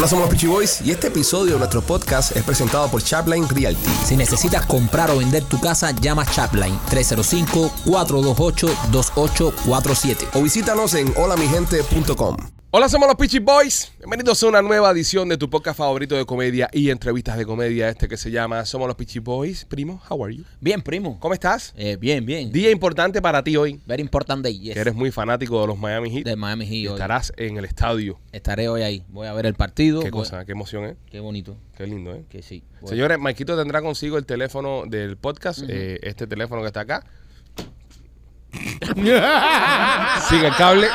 Hola, somos los Peachy Boys y este episodio de nuestro podcast es presentado por Chapline Realty. Si necesitas comprar o vender tu casa, llama Chapline 305-428-2847. O visítanos en holamigente.com. Hola, somos los Peachy Boys. Bienvenidos a una nueva edición de tu podcast favorito de comedia y entrevistas de comedia, este que se llama Somos los Peachy Boys. Primo, how are you? Bien, primo. ¿Cómo estás? Eh, bien, bien. Día importante para ti hoy, Very important day, yes. que eres muy fanático de los Miami Heat. de Miami y Heat hoy. estarás en el estadio. Estaré hoy ahí. Voy a ver el partido. Qué Voy- cosa, qué emoción, ¿eh? Qué bonito. Qué lindo, ¿eh? Que sí. Voy- Señores, Maikito tendrá consigo el teléfono del podcast, eh, este teléfono que está acá. Sin el cable,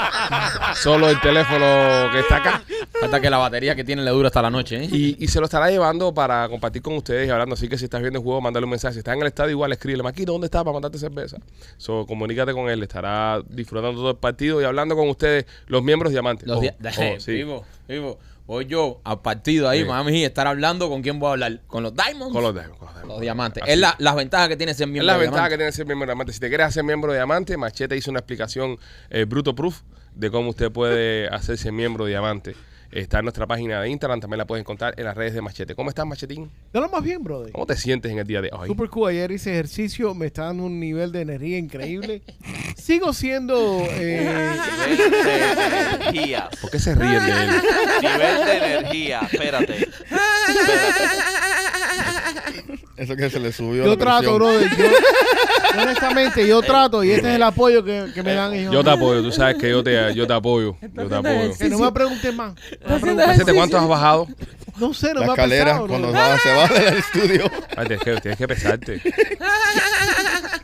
solo el teléfono que está acá. Falta que la batería que tiene le dura hasta la noche, ¿eh? Y, y se lo estará llevando para compartir con ustedes y hablando. Así que si estás viendo el juego, mándale un mensaje. Si estás en el estadio, igual escríbele, Maquito, ¿dónde estás para mandarte cerveza? So, comunícate con él, estará disfrutando todo el partido y hablando con ustedes, los miembros diamantes. Los ojo, sí. Vivo, vivo. Voy yo al partido ahí, Sí. Miami Heat, estar hablando con quién voy a hablar. Con los Diamonds. Con los Diamonds, con los Los Diamonds. diamantes. Así. Es la, las ventajas que tiene ser Es miembro la de ventaja que diamante. tiene ser miembro de Diamante. Si te quieres hacer miembro de Diamante, Machete hizo una explicación eh, bruto proof de cómo usted puede hacerse miembro de Diamante. Está en nuestra página de Instagram, también la puedes encontrar en las redes de Machete. ¿Cómo estás, Machetín? No lo más bien, brother. ¿Cómo te sientes en el día de hoy? Super cool. Ayer hice ejercicio, me está dando un nivel de energía increíble. Sigo siendo. eh, Nivel de energía. ¿Por qué se ríen de él? Nivel de energía. Espérate. Eso que se le subió yo la trato, presión. brother. Yo, honestamente, yo trato y este es el apoyo que, que me dan ellos. Yo te apoyo, tú sabes que yo te, yo te apoyo. Yo te apoyo. Que no me pregunten más. No, me ¿cuánto has bajado? No sé, no La me ha escalera, pesado, cuando va- se va del estudio. Ay, tienes, que, tienes que pesarte.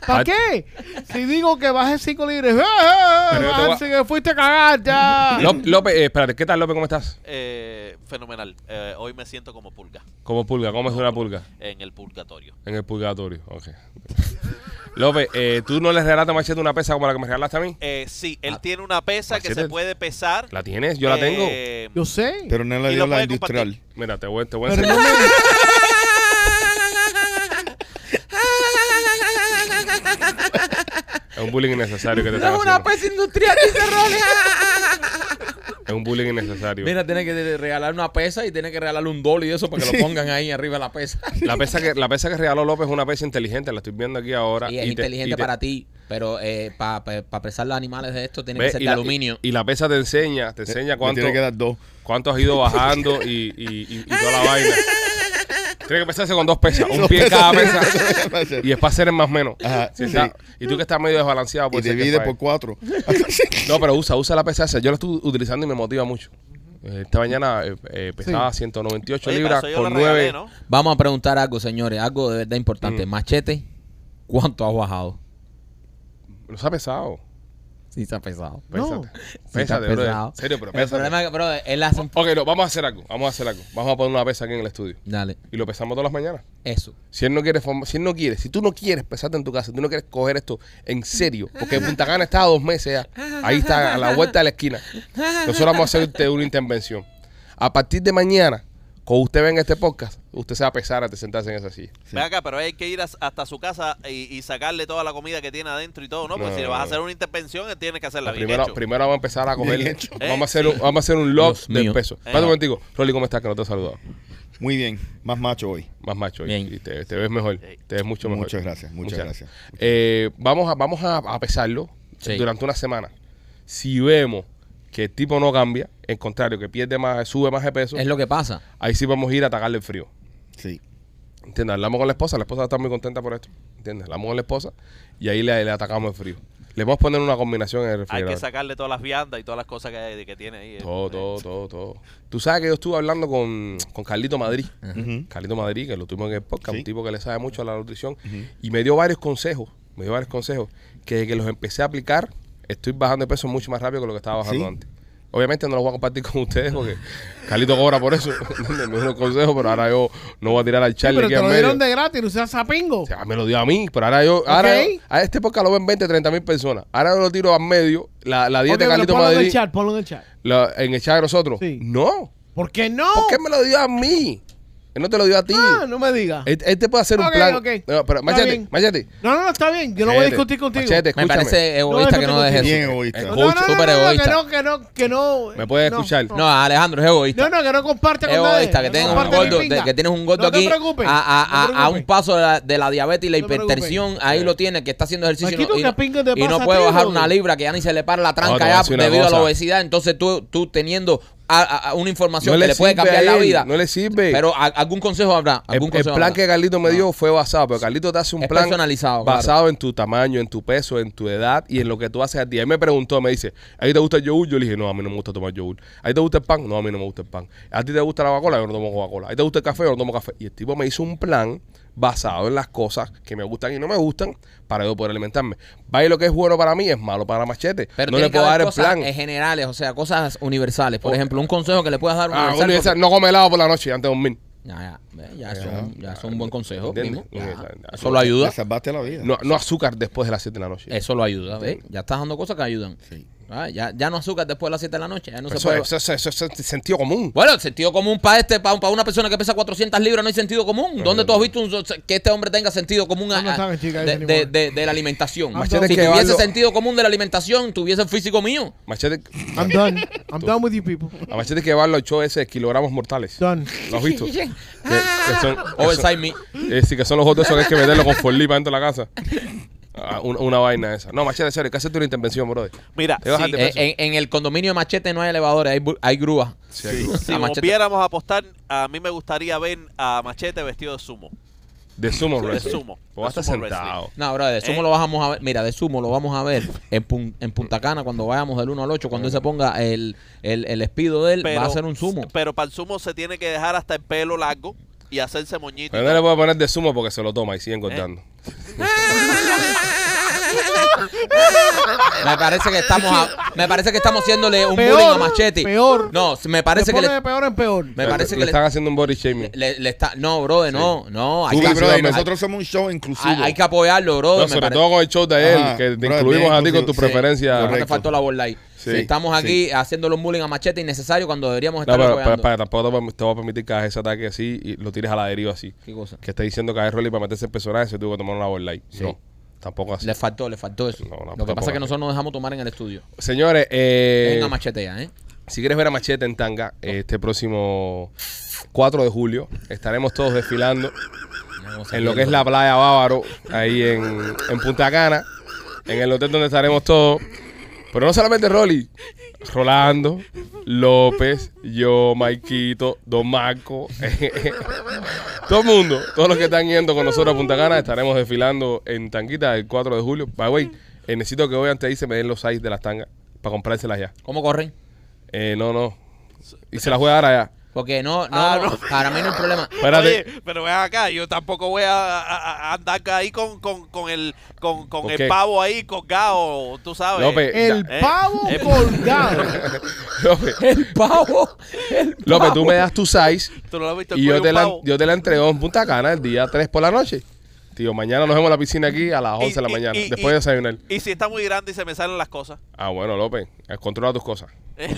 ¿Para qué? Si digo que baje 5 libras, ¡eh! A- Bajarse que fuiste a cagar ya. López, eh, espérate, ¿qué tal, López? ¿Cómo estás? Eh, fenomenal. Eh, hoy me siento como pulga. Como pulga, ¿cómo es una pulga? En el purgatorio. En el purgatorio, ok. López, eh, ¿tú no le regalaste a Machete una pesa como la que me regalaste a mí? Eh, sí, él tiene una pesa que se puede pesar. ¿La tienes? Yo la tengo. Eh, Yo sé. Pero no Y dio la industrial. Mira, te voy, te voy a Pero enseñar. no me- Es un bullying innecesario que te están haciendo. pesa industrial, dice Rolly. Es un bullying innecesario. Mira, tiene que regalar una pesa y tiene que regalarle un dólar y eso para que lo pongan ahí arriba de la pesa. La pesa que la pesa que regaló López es una pesa inteligente, la estoy viendo aquí ahora. Y es te- inteligente te- para ti, pero eh, para pesar los animales de esto tiene que ser y de la- aluminio. Y, y la pesa te enseña, te enseña cuánto, tiene que dar dos. cuánto has ido bajando y, y, y- y toda la vaina. Tiene que pesarse con dos pesas, un Dos pie en pesas. cada pesa. y es para hacer el más menos. Ajá, Si sí. está- y tú que estás medio desbalanceado, Y pues divide por cuatro. No, pero usa, usa la pesa esa. Yo la estoy utilizando y me motiva mucho. Esta mañana eh, eh, pesaba 198 oye, libras con la regalé, 9. ¿no? Vamos a preguntar algo, señores, algo de verdad importante. Mm. Machete, ¿cuánto has bajado? Los ha pesado. Sí, se ha pesado. No. Pésate. Sí, Pésate, está brother. pesado. En serio, pero El pésate. problema es que, bro, él hace un... Ok, no, vamos a hacer algo. Vamos a hacer algo. Vamos a poner una pesa aquí en el estudio. Dale, Y lo pesamos todas las mañanas. eso. Si él no quiere, form- si él no quiere, si tú no quieres pesarte en tu casa, tú no quieres coger esto en serio, porque Punta Cana está a dos meses ya. Ahí está, a la vuelta de la esquina. Nosotros vamos a hacerte una intervención. A partir de mañana, cuando usted venga este podcast, usted se va a pesar antes de sentarse en esa silla. Sí. Ve acá, pero hay que ir a- hasta su casa y, y sacarle toda la comida que tiene adentro y todo, ¿no? Porque No, si le no, vas a hacer una intervención, él tiene que hacerla bien Primero, hecho. primero vamos a empezar a coger. Hecho. Vamos, a Eh, hacer sí. un, vamos a hacer un log del mío. peso. Eh. Espérate un momentico. Rolly, ¿cómo estás? Que no te he saludado. Muy bien. Más macho hoy. Más macho. y- Bien. Y te, te ves mejor. Sí. Te ves mucho mejor. Muchas gracias, muchas gracias. Eh, vamos a, vamos a, a pesarlo Sí. durante una semana. Si vemos que el tipo no cambia, en contrario, que pierde más, sube más de peso, Es lo que pasa. ahí sí vamos a ir a atacarle el frío. Sí. ¿Entiendes? Hablamos con la esposa, la esposa está muy contenta por esto. ¿Entiendes? Hablamos con la esposa y ahí le, le atacamos el frío. Le vamos a poner una combinación en el Hay refrigerador. que sacarle todas las viandas y todas las cosas que, tiene ahí. eh. Todo, todo, todo, todo. Tú sabes que yo estuve hablando con, con Carlito Madrid. Ujú. Carlito Madrid, que lo tuvimos en el podcast, Sí. un tipo que le sabe mucho a la nutrición. Y me dio varios consejos, me dio varios consejos, que desde que los empecé a aplicar, estoy bajando de peso mucho más rápido que lo que estaba bajando ¿Sí? antes. Obviamente no los voy a compartir con ustedes porque Carlito cobra por eso. me dio consejos, pero ahora yo no voy a tirar al Sí, Charlie pero aquí te lo medio. dieron de gratis, no seas sapingo. O sea, me lo dio a mí, pero ahora yo, ahora Ok. yo- a este podcast lo ven 20, 30 mil personas. Ahora yo lo tiro al medio, la, la dieta Ok, de pero Carlito ponlo en el Madrid, chat, ponlo en el chat. la- en el chat de nosotros. Sí. No, ¿Por qué no? ¿por qué me lo dio a mí? Él no te lo dio a ti. Ah, no me digas. Él, él te puede hacer un Ok, plan. ok. No, pero Está Machete, bien. Machete. No, no, no, está bien. Yo no voy a Machete, discutir contigo. Machete, Me escúchame. parece egoísta que no Bien eso. egoísta. No, no, no, súper no, no, egoísta. que no, que no, que no. ¿Me puedes no, escuchar? No, Alejandro, es egoísta. No, no, que no comparte con nadie. egoísta, que no tengas un comparte ni gordo, pinga. que tienes un gordo No te aquí preocupes, a, a- no te a- a preocupes. un paso de la, de la diabetes y la No te hipertensión, ahí lo tiene, que está haciendo ejercicio y no- Maquito, y, ¿qué no, pinga te y no pasa a puede ti, bajar brother? una libra, que ya ni se le para la No, te tranca a ya decir una debido a la cosa. obesidad. Entonces tú, tú teniendo a- una información No que le le puede cambiar la vida. no le sirve. Pero a- algún consejo habrá. El, Algún el consejo plan habrá. que Carlito me dio fue basado, pero Carlito te hace un Es plan personalizado, claro. basado en tu tamaño, en tu peso, en tu edad y en lo que tú haces a ti. Él me preguntó, me dice, ¿a ti te gusta el yogur? Yo le dije, no, a mí no me gusta tomar yogur. ¿A ti te gusta el pan? No, a mí no me gusta el pan. ¿A ti te gusta la Coca-Cola? Yo no tomo Coca-Cola. ¿A ti te gusta el café? Yo no tomo café. Y el tipo me hizo un plan basado en las cosas que me gustan y no me gustan para yo poder alimentarme. Vaya lo que es bueno para mí es malo para Machete. Pero no le puedo dar el plan. generales, o sea, cosas universales. Por ejemplo, un consejo que le puedas dar Ah, universal. universal, no come helado por la noche antes de dormir. Ya, ya, ya, eso, ya un buen consejo. Universal. Eso lo ayuda. Salvaste la vida. No, no azúcar después de las 7 de la noche. Eso lo ayuda, ¿ves? Ya estás dando cosas que ayudan. Sí. Ah, ya, ya no azúcar después de las 7 de la noche. Ya no se eso, puede. eso- eso- eso- eso es sentido común. Bueno, el sentido común para este, para, para una persona que pesa 400 libras no hay sentido común. ¿Dónde tú has visto un- que este hombre tenga sentido común a- ¿Dónde a- de, de- de- de la alimentación? Machete si tuviese llevarlo- sentido común de la alimentación, tuviese el físico mío. Machete, I'm done. I'm done with you people. a Machete que llevarlo al show ese de kilogramos mortales. Done. ¿Lo has visto? que, que son, me. eh, sí, que son los otros esos que hay que meterlo con forlipa dentro de la casa. Ah, una, una vaina esa. No, Machete, serio, hay que hacerte una intervención, brother. Mira, de en, en el condominio de Machete no hay elevadores, hay, hay grúas. Sí, hay que- si volviéramos a apostar, a mí me gustaría ver a Machete vestido de sumo. De sumo De wrestling. sumo. Pues va a estar De sumo sentado. No, bro, de sumo ¿Eh? lo vamos a ver. Mira, de sumo lo vamos a ver en, Pun- en Punta Cana cuando vayamos del 1 al 8. Cuando él se ponga el, el, el espido de él, va a ser un sumo. Pero para el sumo se tiene que dejar hasta el pelo largo y hacerse moñito. Pero no le puedo poner de sumo porque se lo toma y sigue engordando. Me parece que estamos a- me parece que estamos haciéndole un Peor, bullying a Machete. peor. No, me parece Se que pone le, de peor en peor. me parece le, que le, están haciendo un body shaming. le- le está no, bro, no, no, hay que, brother, hay- nosotros somos un show inclusivo. hay, hay que apoyarlo, bro. No, me sobre pare- todo con el show de él, Ajá, que te incluimos bien a ti con tu preferencia. no te correcto. faltó la bola ahí. Sí, Estamos sí. aquí haciéndole un bullying a Machete innecesario cuando deberíamos No, estar pero, pero, apoyando. pero tampoco te voy- te voy a permitir que hagas ese ataque así y lo tires a la deriva así. ¿Qué cosa? Que esté diciendo que hay Rolly para meterse el personaje se tuvo que tomar una Light. Sí. No, tampoco así. Le faltó, le faltó eso. No, no, Lo que pasa es que así. nosotros nos dejamos tomar en el estudio. Señores, eh, Venga, Machete ya, ¿eh? si quieres ver a Machete en tanga, este próximo 4 de julio estaremos todos desfilando en lo que es la playa Bávaro, ahí en, en Punta Cana, en el hotel donde estaremos todos. Pero no solamente Rolly, Rolando, López, yo, Maikito, Don Marco, todo el mundo, todos los que están yendo con nosotros a Punta Cana, estaremos desfilando en Tanguita el 4 de julio. By the way, eh, necesito que hoy antes de irse me den los size de las tangas para comprárselas ya. ¿Cómo corren? Eh, no, no. Y se las voy a dar allá. Porque no, no, Ah, no, para mí no hay problema. Espérate. Oye, pero ven acá, yo tampoco voy a, a- a andar ahí con, con, con el, con, con ¿Con el pavo ahí colgado, tú sabes. López, El Eh, pavo eh. colgado. López, El pavo. El López, tú me das tu size ¿Tú no lo has visto y yo te, de un la, pavo? yo te la entrego en Punta Cana el día 3 por la noche. Tío, mañana nos vemos en la piscina aquí a las 11 de la Y- y- mañana, y- después de y- desayunar. Y si está muy grande y se me salen las cosas. Ah, bueno, López, eh, controla tus cosas. Eh,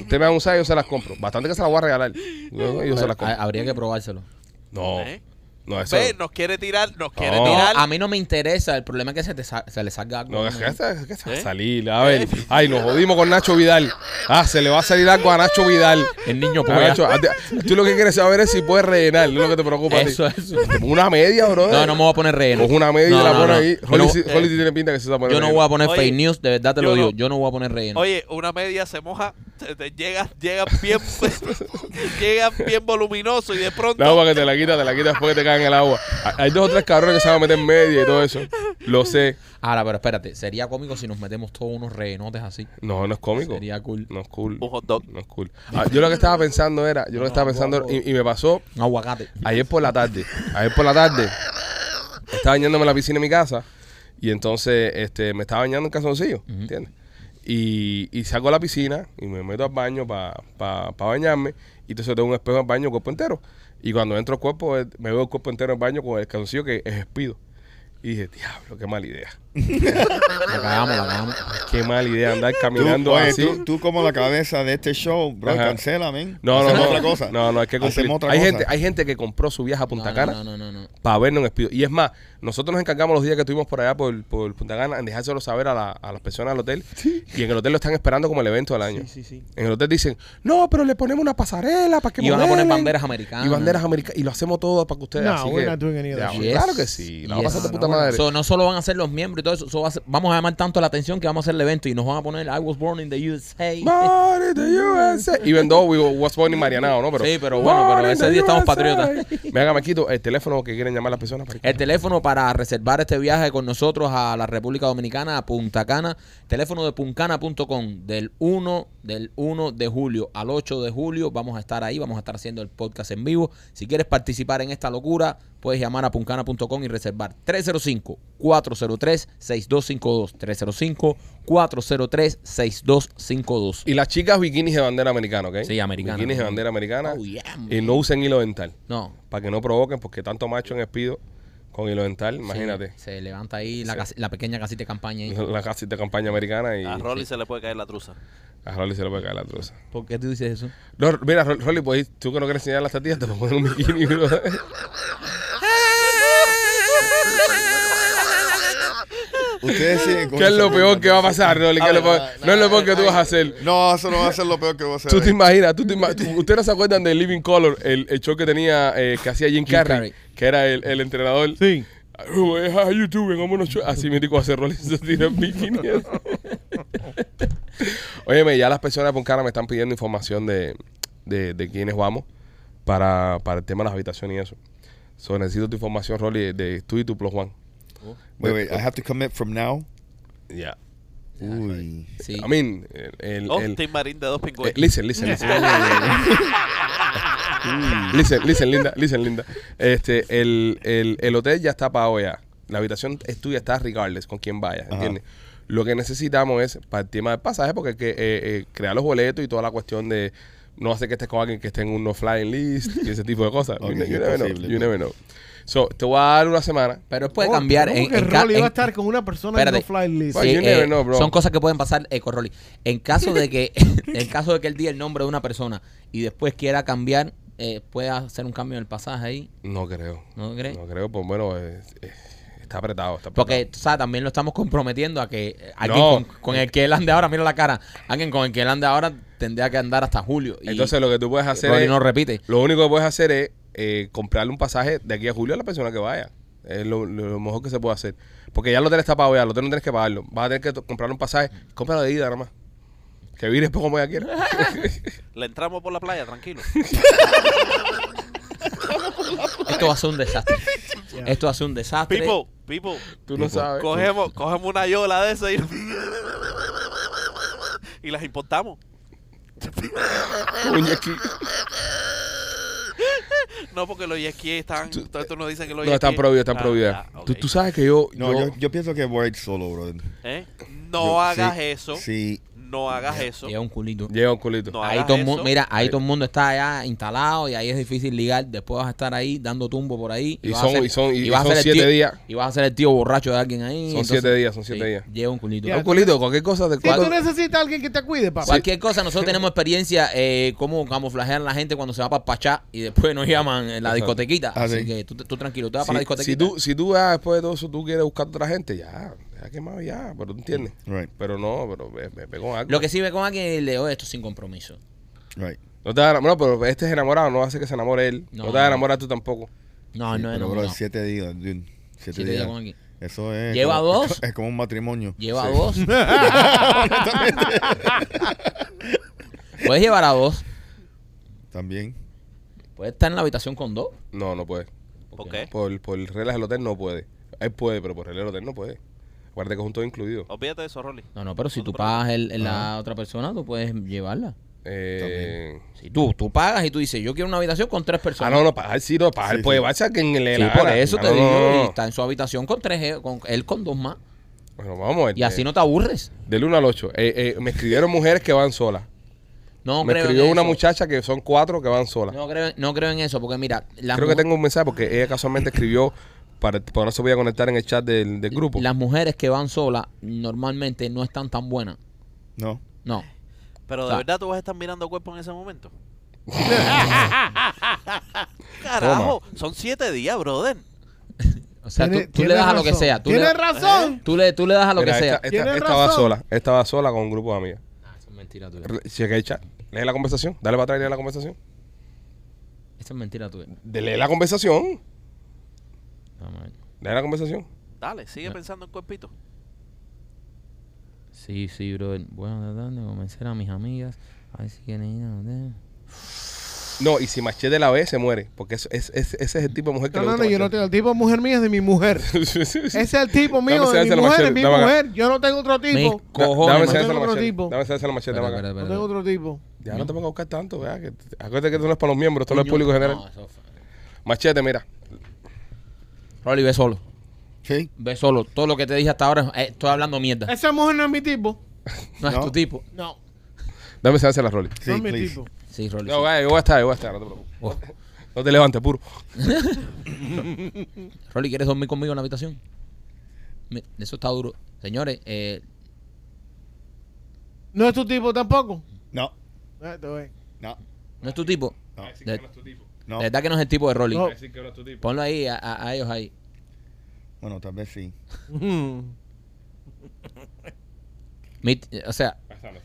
Usted me da un size, yo se las compro. Bastante que se las voy a regalar. Yo, yo se las compro. Habría que probárselo. No, ¿Eh? No, eso. Ve, nos quiere tirar, nos quiere No. Tirar. a mí no me interesa. El problema es que se, te sa- se le salga algo. No, es que, es se va a ¿Eh? salir. A ver, ay, nos jodimos con Nacho Vidal. Ah, se le va a salir algo a Nacho Vidal. El niño Ah, puede. Nacho, ah, tú lo que quieres saber es si puedes rellenar, no es lo que te preocupa a ti. Eso, eso. Una media, bro. No, no me voy a poner relleno. Coge una media y No, la no, pone no. ahí. Holly, no- sí- Holly sí tiene pinta que se está poniendo. Yo no voy a poner Oye, fake news, de verdad te lo digo. no. Yo no voy a poner relleno. Oye, una media se moja, te, te llega, llega bien, llega bien voluminoso y de pronto. No, para que te la quitas, te la quitas después que te cae en el agua. Hay- dos o tres cabrones que se van a meter en media y todo eso. Lo sé. Ahora, pero espérate, sería cómico si nos metemos todos unos rellenotes así. No, no es cómico. Sería cool. No es cool. Un hot dog. No es cool. Ah, yo lo que estaba pensando era, yo lo que estaba pensando, y, y me pasó Un aguacate. ayer por la tarde. Ayer por la tarde. Estaba bañándome en la piscina de mi casa. Y entonces este, me estaba bañando en calzoncillo. ¿Entiendes? Y, y salgo a la piscina y me meto al baño para bañarme. Y entonces tengo un espejo en el baño, cuerpo entero. Y cuando entro al cuerpo, eh, me veo el cuerpo entero en el baño con el calzoncillo que es espido. Y dije, diablo, qué mala idea. La cagamos, la cagamos. Qué mala idea andar Tú, caminando oye, así. tú, tú como la cabeza de este show, bro, Ajá. cancela, men. No, no, Hacemos no. otra cosa. No, no, hay que cumplir. Hacemos otra hay, cosa. gente, hay gente que compró su viaje a Punta No, Cana No, no, no, no. para vernos en Espido. Y es más, nosotros nos encargamos los días que estuvimos por allá por, por Punta Cana en dejárselo saber a, la- a las personas del hotel. Y en el hotel lo están esperando como el evento del año. Sí, sí. En el hotel dicen, no, pero le ponemos una pasarela para que Y van a poner modelen". banderas americanas. Y banderas americanas. Y lo hacemos todo para que ustedes. No, así we're que- not doing any of that Ya, shit. Claro que sí. La va a Yes. pasar de No, puta no, madre. So, no solo van a ser los miembros y todo eso, so va a ser- vamos a llamar tanto la atención que vamos a hacer el evento y nos van a poner I was born in the USA. Born in the USA. Even though we was born in Marianao, ¿no? Pero, Sí, pero bueno, pero Born in ese the día estamos USA. patriotas. Venga, me quito el teléfono que quieren llamar las personas. para El teléfono para reservar este viaje con nosotros a la República Dominicana, a Punta Cana, teléfono de puncana.com del 1 del 1 de julio al 8 de julio. Vamos a estar ahí, vamos a estar haciendo el podcast en vivo. Si quieres participar en esta locura, puedes llamar a puncana.com y reservar 305-403-6252. 305-403-6252. Y las chicas bikinis de bandera americana, ¿ok? Sí, americana. Bikinis de bandera americana. Oh, yeah, y no usen hilo dental. No. Para que no provoquen, porque tanto macho en espido con hilo dental, imagínate. Sí, se levanta ahí la, casi- la pequeña casita de campaña ahí. La casi de campaña americana y A Rolly se le puede caer la truza. a Rolly se le puede caer la truza. ¿Por qué tú dices eso? No, mira, Ro- Rolly, pues tú que no quieres enseñar las tetillas, te puedo poner un bikini. bro. Ustedes siguen con ¿Qué es lo peor que va a pasar, Rolly? ¿Qué es lo peor? No es lo peor que tú vas a hacer. No, eso no va a ser lo peor que voy a hacer. Tú te imaginas, tú te ima- tú- ustedes no se acuerdan de Living Color, el, el show que tenía, eh, que hacía Jim, Jim Carrey, Carrey. que era el, el entrenador. Sí. Oh, eh, how you doing? Show. Así me dijo hacer Rolly se tira en bikini. Óyeme, ya las personas de Puncana me están pidiendo información de, de, de quiénes vamos para, para el tema de las habitaciones y eso. So, necesito tu información, Rolly, de tú y tu plus one. Wait, wait, I have to commit from now. Ya. Uy. Sí. I mean, el, el, Oh, el- Marín de dos eh, pingüinos. listen, listen, listen. listen, listen, linda, listen, linda. Este, el, el, el hotel ya está pagado ya. La habitación es tuya, está regardless con quien vayas, Ajá. ¿entiendes? Lo que necesitamos es, para el tema del pasaje, porque hay que eh, eh, crear los boletos y toda la cuestión de no hacer que estés con alguien que esté en un no flying list y ese tipo de cosas. Ok, you, you never know, you never know. So, te voy a dar una semana. Pero puede Oh, cambiar ¿cómo en, que en ca- Rolly va en- a estar con una persona en Espérate. no fly list. Well, you never know, bro. Son cosas que pueden pasar eh, con Rolly. En caso de que en caso de que él diga el nombre de una persona y después quiera cambiar, eh, puede hacer un cambio en el pasaje ahí, No creo. ¿no crees? No creo, pues bueno, eh, eh, está apretado. Está apretado. Porque, tú sabes, también lo estamos comprometiendo a que eh, alguien No. con, con el que él ande ahora, mira la cara, alguien con el que él ande ahora tendría que andar hasta julio. Y Entonces lo que tú puedes hacer Rolly es, no repite. lo único que puedes hacer es eh, comprarle un pasaje de aquí a julio a la persona que vaya. Es lo, lo mejor que se puede hacer. Porque ya el hotel está pago ya, el hotel no tienes que pagarlo. Vas a tener que comprarle un pasaje, cómpralo de ida nada más. Que vire después como ella quiera. Le entramos por la playa, tranquilo. Esto va a ser un desastre. Esto va a ser un desastre. People, people, Tú no sabes. cogemos, cogemos una yola de esa y, y las importamos. No, porque los jet ski están. Todos estos nos dicen que los No, están prohibidos, están Ah, prohibidos. ya, tú, tú sabes que yo... No, yo- yo, yo pienso que voy a ir solo, brother. ¿Eh? No Yo- hagas sí, eso. Sí. No hagas eso. Lleva un culito. Lleva un culito. No Ahí todo eso. mira, ahí Ahí. todo el mundo está allá instalado y ahí es difícil ligar. Después vas a estar ahí dando tumbo por ahí. Y vas son- a ser- y son- y vas a son siete tío- días. Y vas a ser el tío borracho de alguien ahí. Son siete días, son siete días. Lleva un culito. Ya, un culito, cualquier cosa de Si tú cuatro- necesitas alguien que te cuide, papá. Cualquier cosa, nosotros tenemos experiencia eh, cómo camuflajear a la gente cuando se va para Pachá y después nos llaman en la Exacto. discotequita. Ah, Así sí. que tú, tú tranquilo, tú vas para la discotequita. si tú, si tú ah, después de todo eso tú quieres buscar otra gente, ya, ya quemado ya, pero tú entiendes. Right, Pero no, pero me, me pegó algo. Lo que sí ve con alguien y le digo esto sin compromiso. right. No te vas a enamorar, pero este es enamorado, no hace que se enamore él. No, No. te vas a enamorar tú tampoco. No, Sí, no, pero, no. bro, no. siete días, dude. Siete, Siete días días. con alguien. Eso es. ¿Lleva como- dos? Es como un matrimonio. Lleva Sí. dos. Puedes llevar a dos. También. Puedes estar en la habitación con dos. No, no puede. ¿Por qué? Por, por reglas del hotel no puede. Él puede, pero por reglas del hotel no puede. Acuérdate que es un todo incluido. Olvídate de eso, Rolly. No, no, pero si tú pagas el, el- la otra persona, tú puedes llevarla. Eh, Si tú, tú pagas y tú dices, yo quiero una habitación con tres ah, personas. no, no, pagar sí, no, pagar Sí, puede, sí. vaya a quien le Sí, por eso No, te no, digo, no, no. y está en su habitación con tres, eh, con él con dos más. Bueno, vamos a ver. Y así eh, no te aburres. Del 1 al 8. Eh, eh, me escribieron mujeres que van solas. No me creo en escribió una eso. muchacha que son cuatro que van solas. No creo, no creo en eso, porque mira, Creo que tengo un mensaje porque ella casualmente escribió para, para no se podía conectar en el chat del, del grupo. Las mujeres que van solas normalmente no están tan buenas. No. No. Pero de O sea- verdad tú vas a estar mirando cuerpo en ese momento. Carajo, son siete días, brother. O sea, tú, Tiene- tú tiene le das a lo que razón. sea. Tú Tienes le, razón. tú, le, tú le das a lo Mira, que sea. esta, esta- Tienes esta va razón. sola. Esta va sola con un grupo de amigas. Ah, eso es mentira tuya. Re- Checa el chat. Lee la conversación. Dale para atrás y lee la conversación. Eso es mentira tuya. De- Lee la conversación. Vamos a ver. Lee la conversación. Dale, sigue pensando en cuerpito. Sí, sí. Voy a tratar de convencer a mis amigas. A ver si quieren ir a donde- No, y si Machete la ve, se muere. Porque es, es- es- ese es el tipo de mujer que No, le no, gusta no, yo no tengo. El tipo de mujer mía es de mi mujer. Ese es el tipo mío Dame de mi mujer, es mi dame acá. mujer. Yo no tengo otro tipo. Da-. Dame tengo otro Machete. tipo. Dame Machete. Acá. No tengo otro tipo. Ya no te pongas a buscar tanto, que acuérdate que tú no es para los miembros, esto no es público general. Machete, mira. Rolly, ve solo. Sí. Ve solo. Todo lo que te dije hasta ahora, eh, estoy hablando mierda. Esa mujer no es mi tipo. No es No. tu tipo. No, Dame enséñaselo a Rolly. Sí, no es mi please. tipo. Sí, Rolly. No, vaya, yo voy a estar, yo voy a estar, no te preocupes. Oh. No te levantes, puro. Rolly, ¿quieres dormir conmigo en la habitación? Mi- Eso está duro. Señores, eh, ¿No es tu tipo tampoco? No. Eh. No. ¿no es tu tipo? No. De, No. de verdad que no es el tipo de Rolly. No. Ponlo ahí a, a- a ellos ahí. Bueno, tal vez sí. Mi- o sea,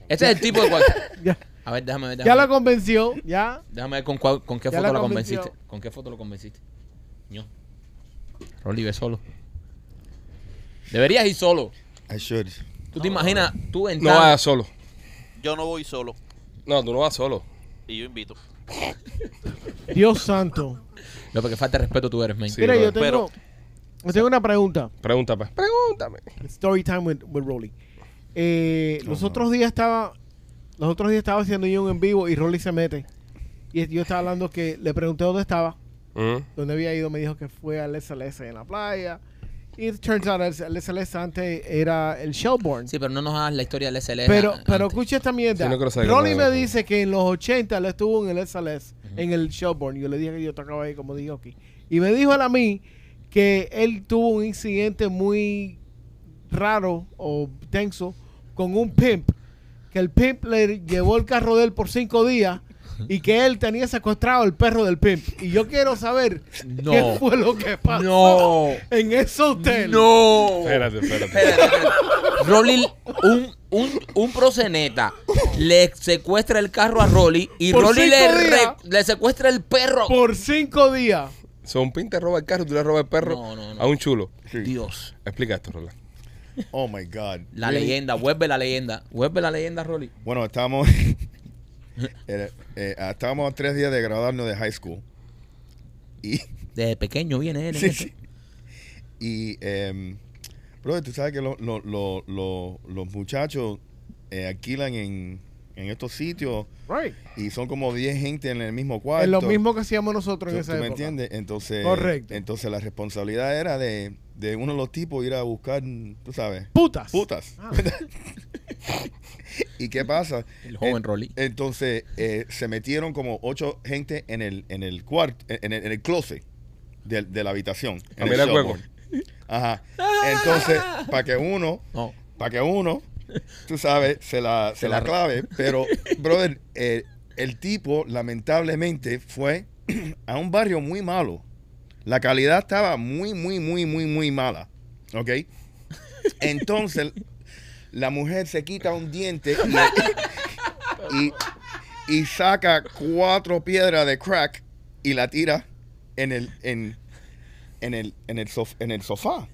este es el tipo de cual... Ya, A ver, déjame ver. ya Déjame, la convenció, ya. déjame ver con, cuál- con qué Ya foto la lo convenciste. ¿Con qué foto lo convenciste? No. Rolly, ve solo. Deberías ir solo. I should. ¿Tú te imaginas tú No entrar... vayas solo. Yo no voy solo No, tú no vas solo. y yo invito. Dios santo. Lo que falta de respeto tú eres, man. Sí, Mira, yo tengo, yo tengo una pregunta. Pregúntame. Pregúntame. Story time with, with Rolly. Eh, los otros días estaba, los otros días estaba haciendo yo un en vivo y Rolly se mete. Y yo estaba hablando que le pregunté dónde estaba, Mm. dónde había ido, me dijo que fue al SLS en la playa. Y it turns out el SLS antes era el Shelbourne. Sí, pero no nos hagas la historia del SLS. Pero, antes. pero escucha esta mierda. Sí, no Rolly me dice que en los 80 él estuvo en el SLS, en el Shelbourne. Yo le dije que yo tocaba ahí como dijo aquí. Y me dijo él a mí que él tuvo un incidente muy raro o tenso con un pimp. Que el pimp le llevó el carro de él por cinco días y que él tenía secuestrado el perro del pimp. Y yo quiero saber No. qué fue lo que pasó No. en ese hotel. No. Espérate, espérate. Espérate, espérate. Rolly, un, un, un proseneta le secuestra el carro a Rolly y Por Rolly le, días. le secuestra el perro. Por cinco días. So, un pin te roba el carro y tú le robas el perro No, no, no. a un chulo. Sí. Dios. Explica esto, Roland. Oh my God. La leyenda, vuelve la leyenda. Vuelve la leyenda, Rolly. Bueno, estábamos. eh, ah, estábamos a tres días de graduarnos de high school. Y. Desde pequeño viene él. en Sí, sí. Y, eh, brother, tú sabes que lo- lo- lo- lo- los muchachos eh, alquilan en, en estos sitios Right. y son como 10 gente en el mismo cuarto. Es lo mismo que hacíamos nosotros en ¿Tú, esa tú me entiendes? Entonces, Correcto. entonces la responsabilidad era de, de uno de los tipos ir a buscar, tú sabes, Putas. putas. Ah. ¿Y qué pasa? El joven En- Rolly. Entonces eh, se metieron como ocho gente en el en el cuarto, en el, en el closet de, de la habitación. A el Shelbourne. Ajá. Entonces, para que uno, No. para que uno, tú sabes, se la, se Se la la- clave. Pero, brother, eh, el tipo lamentablemente fue a un barrio muy malo. La calidad estaba muy, muy, muy, muy, muy mala. ¿Ok? Entonces, la mujer se quita un diente y, y- saca cuatro piedras de crack y la tira en el, en, en el, en el, sof- en el sofá.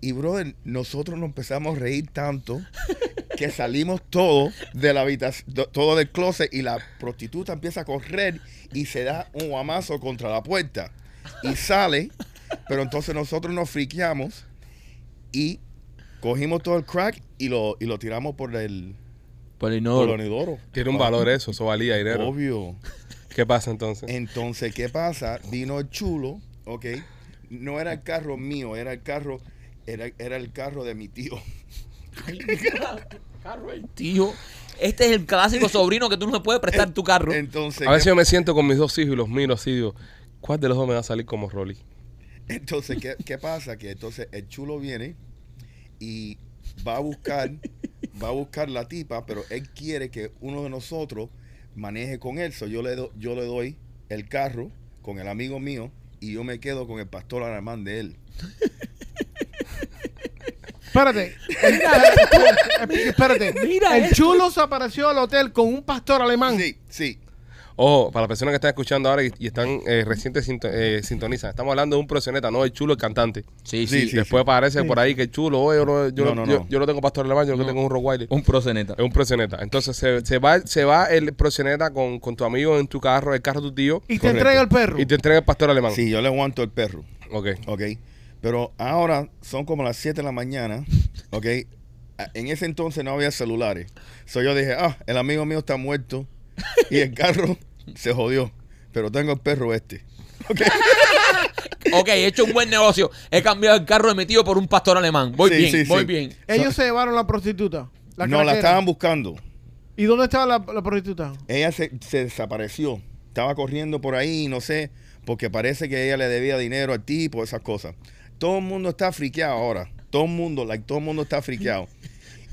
Y, brother, nosotros nos empezamos a reír tanto que salimos todos de la habitación, do- todo del closet y la prostituta empieza a correr y se da un guamazo contra la puerta y sale, pero entonces nosotros nos friqueamos y cogimos todo el crack y lo, y lo tiramos por el, Por el por inodoro. el inodoro. Tiene un valor eso, eso valía dinero. Obvio. ¿Qué pasa entonces? Entonces, ¿qué pasa? Vino el chulo, ¿ok? No era el carro mío, era el carro, era, era el carro de mi tío. Carro el tío. Este es el clásico sobrino que tú no me puedes prestar tu carro. Entonces, A veces ¿qué- yo me siento con mis dos hijos y los miro así digo, ¿cuál de los dos me va a salir como Rolly? Entonces, ¿qué, qué pasa? Que entonces el chulo viene y va a buscar, va a buscar la tipa, pero él quiere que uno de nosotros maneje con él. So, yo, le do- yo le doy el carro con el amigo mío y yo me quedo con el pastor alemán de él. Espérate. El- espérate. Mira el esto. chulo se apareció al hotel con un pastor alemán. Sí, sí. Ojo, para las personas que están escuchando ahora y, y están eh, recientes sinto- eh, sintonizan, estamos hablando de un profesioneta, no el chulo, el cantante. Sí, Sí, sí. sí. Después parece por ahí que el chulo, oye, yo no, yo, No, no- no, yo- no. yo no tengo pastor alemán, yo que No. tengo un Rottweiler. Un proceneta. Es un profesioneta. Entonces se, se va se va el profesioneta con, con tu amigo en tu carro, el carro de tu tío, Y te entrega el perro. y te entrega el pastor alemán. Sí, yo le aguanto el perro. Ok. Ok. Pero ahora son como las 7 de la mañana. Ok. En ese entonces no había celulares. So yo dije, ah, el amigo mío está muerto. Y el carro se jodió. Pero tengo el perro este. Ok. Ok, he hecho un buen negocio. He cambiado el carro de mi tío por un pastor alemán. Voy Sí, bien, sí, voy sí. bien. Ellos se llevaron la prostituta. La no, la estaban buscando. ¿Y dónde estaba la, la prostituta? Ella se, se desapareció. Estaba corriendo por ahí, no sé, porque parece que ella le debía dinero al tipo, esas cosas. Todo el mundo está friqueado ahora. Todo el mundo, like, todo el mundo está friqueado.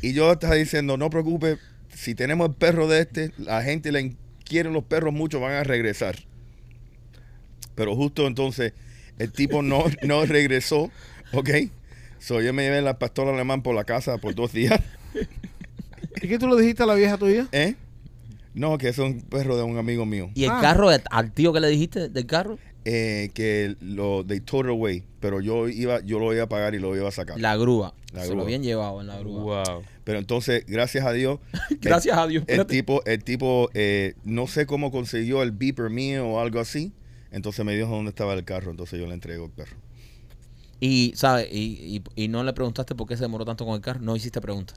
Y yo estaba diciendo, no preocupe, si tenemos el perro de este, la gente le quiere los perros mucho, van a regresar. Pero justo entonces, el tipo no, no regresó, ¿ok? So yo me llevé la pastora alemán por la casa por dos días. ¿Y qué tú le dijiste a la vieja tuya? ¿Eh? No, que es un perro de un amigo mío. ¿Y el Ah. carro, al tío que le dijiste del carro? eh, que lo they towed it away, pero yo iba, yo lo iba a pagar y lo iba a sacar. La grúa. La Se grúa. lo habían llevado en la grúa. Wow. Pero entonces, gracias a Dios, Gracias a Dios. el espérate. tipo, el tipo, eh, no sé cómo consiguió el beeper mío o algo así. Entonces me dijo dónde estaba el carro, entonces yo le entrego el perro. Y, ¿sabes? Y, y, y no le preguntaste por qué se demoró tanto con el carro. No hiciste pregunta.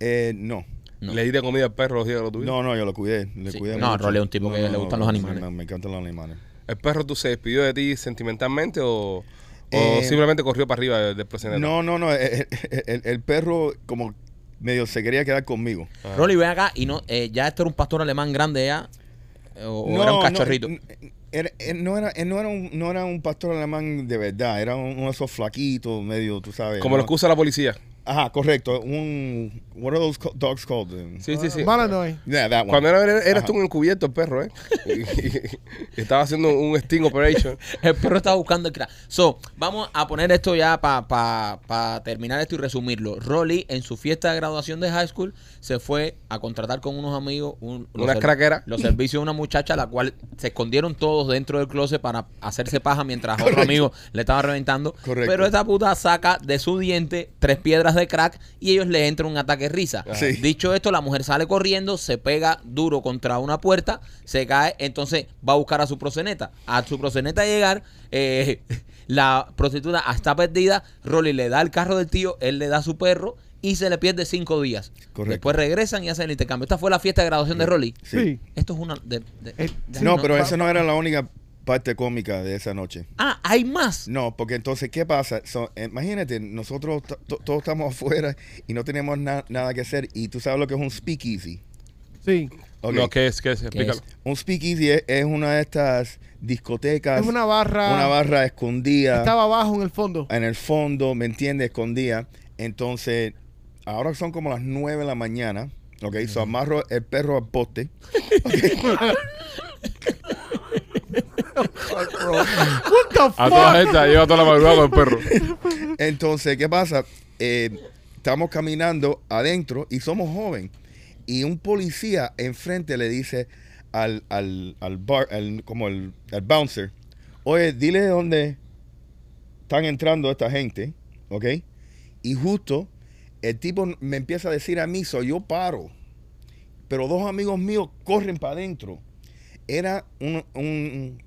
Eh, no, No. Le diste comida al perro los días que lo tuviste. no, no, yo lo cuidé, le Sí. cuidé No, mucho. Rolly es un tipo que le gustan los animales. Me, me encantan los animales. ¿El perro tú se despidió de ti sentimentalmente o, o Eh, simplemente corrió para arriba del, profesioneta? No, no, no, el, el- el perro como medio se quería quedar conmigo. Ah. Rolly, ven acá. Y no, eh, ya esto era un pastor alemán grande ya. eh, O, o era un cachorrito. No, era, él no, era, él no, era un, no era un pastor alemán de verdad, era un- uno de esos flaquitos, medio, tú sabes. Como ¿no? los que usa la policía. Ajá, correcto. Un. What are those co- dogs called? Sí, sí, sí. Malinois. Yeah, that one. Cuando era, eras tú un encubierto el perro, ¿eh? Estaba haciendo un sting operation. El perro estaba buscando el crack. So, vamos a poner esto ya para pa, pa terminar esto y resumirlo. Rolly, en su fiesta de graduación de high school, se fue a contratar con unos amigos un, los ser- craqueras. Los servicios de una muchacha, la cual se escondieron todos dentro del closet para hacerse paja mientras otro amigo le estaba reventando. Correcto. Pero esta puta saca de su diente tres piedras de crack y ellos le entran un ataque de risa. Sí. Dicho esto, la mujer sale corriendo, se pega duro contra una puerta, se cae, entonces va a buscar a su proseneta. A su proseneta llegar, eh, la prostituta está perdida, Rolly le da el carro del tío, él le da su perro y se le pierde cinco días. Correcto. Después regresan y hacen el intercambio. Esta fue la fiesta de graduación de Rolly. Sí. Esto es una... de- de- Eh, de- sí, No, pero esa no era la única parte cómica de esa noche. Ah, hay más. No, porque entonces, ¿qué pasa? So, imagínate, nosotros to- to- todos estamos afuera y no tenemos na- nada que hacer. Y tú sabes lo que es un speakeasy. Sí. Ok. No, ¿qué es? ¿Qué es? Explícalo. Un speakeasy es, es una de estas discotecas. Es una barra. una barra escondida. Estaba abajo en el fondo. en el fondo, ¿me entiendes? Escondida. Entonces, ahora son como las 9 de la mañana. Ok, so amarro el perro al poste. What the A toda gente lleva toda la madrugada con el perro. Entonces, ¿qué pasa? Eh, estamos caminando adentro y somos jóvenes. Y un policía enfrente le dice al, al, al bar, al- como el, al bouncer, oye, dile dónde están entrando esta gente, ¿ok? Y justo el tipo me empieza a decir a mí, so yo paro. Pero dos amigos míos corren para adentro. Era un, un-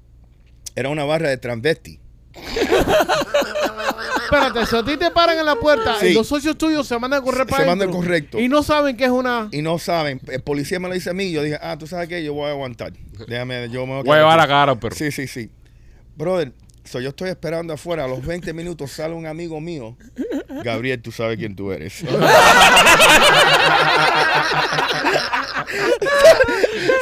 era una barra de transvesti. Espérate, si a ti te paran en la puerta Sí. y los socios tuyos se mandan a correr Se para mandan adentro correcto. Y no saben que es una... y no saben. El policía me lo dice a mí. Yo dije, ah, tú sabes qué, yo voy a aguantar. Déjame, yo me Voy a quedar llevar aquí". la cara al perro. Sí, sí, sí. Brother, So, yo estoy esperando afuera. A los 20 minutos sale un amigo mío. Gabriel, tú sabes quién tú eres.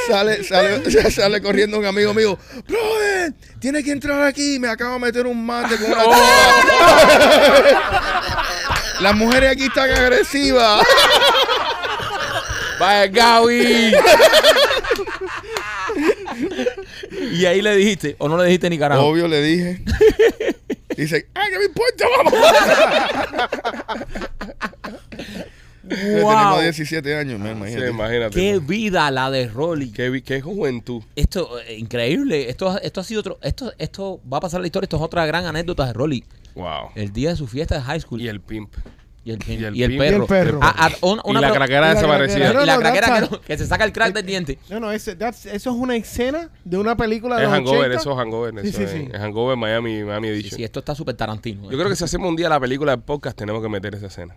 sale, sale, sale corriendo un amigo mío. Brother, tienes que entrar aquí. Me acabo de meter un mate con una chica". Las mujeres aquí están agresivas. Vaya Gaby. Y ahí le dijiste, o no le dijiste ni carajo. Obvio le dije. Dice, ¡ay, qué me importa! ¡Vamos! Tenemos wow. 17 años, me Sí, imagínate. imagínate. Qué vida la de Rolly. Qué, qué juventud. Esto, eh, increíble. Esto, esto ha sido otro. Esto, esto va a pasar a la historia. Esto es otra gran anécdota de Rolly. Wow. El día de su fiesta de high school. Y el pimp. Y el, y el y el pin- perro. Y el perro. Ah, ah, una- Y la craquera y la desaparecida. craquera. y la No, no, craquera que, no- se saca el crack del diente. No, no, ese, that's- eso es una escena de una película de Es los Hangover, 80. eso es Hangover. Sí, eso sí, es, sí. es Hangover Miami, Miami Sí, Edition. sí, esto está súper tarantino. Yo creo que si hacemos un día la película del podcast, tenemos que meter esa escena.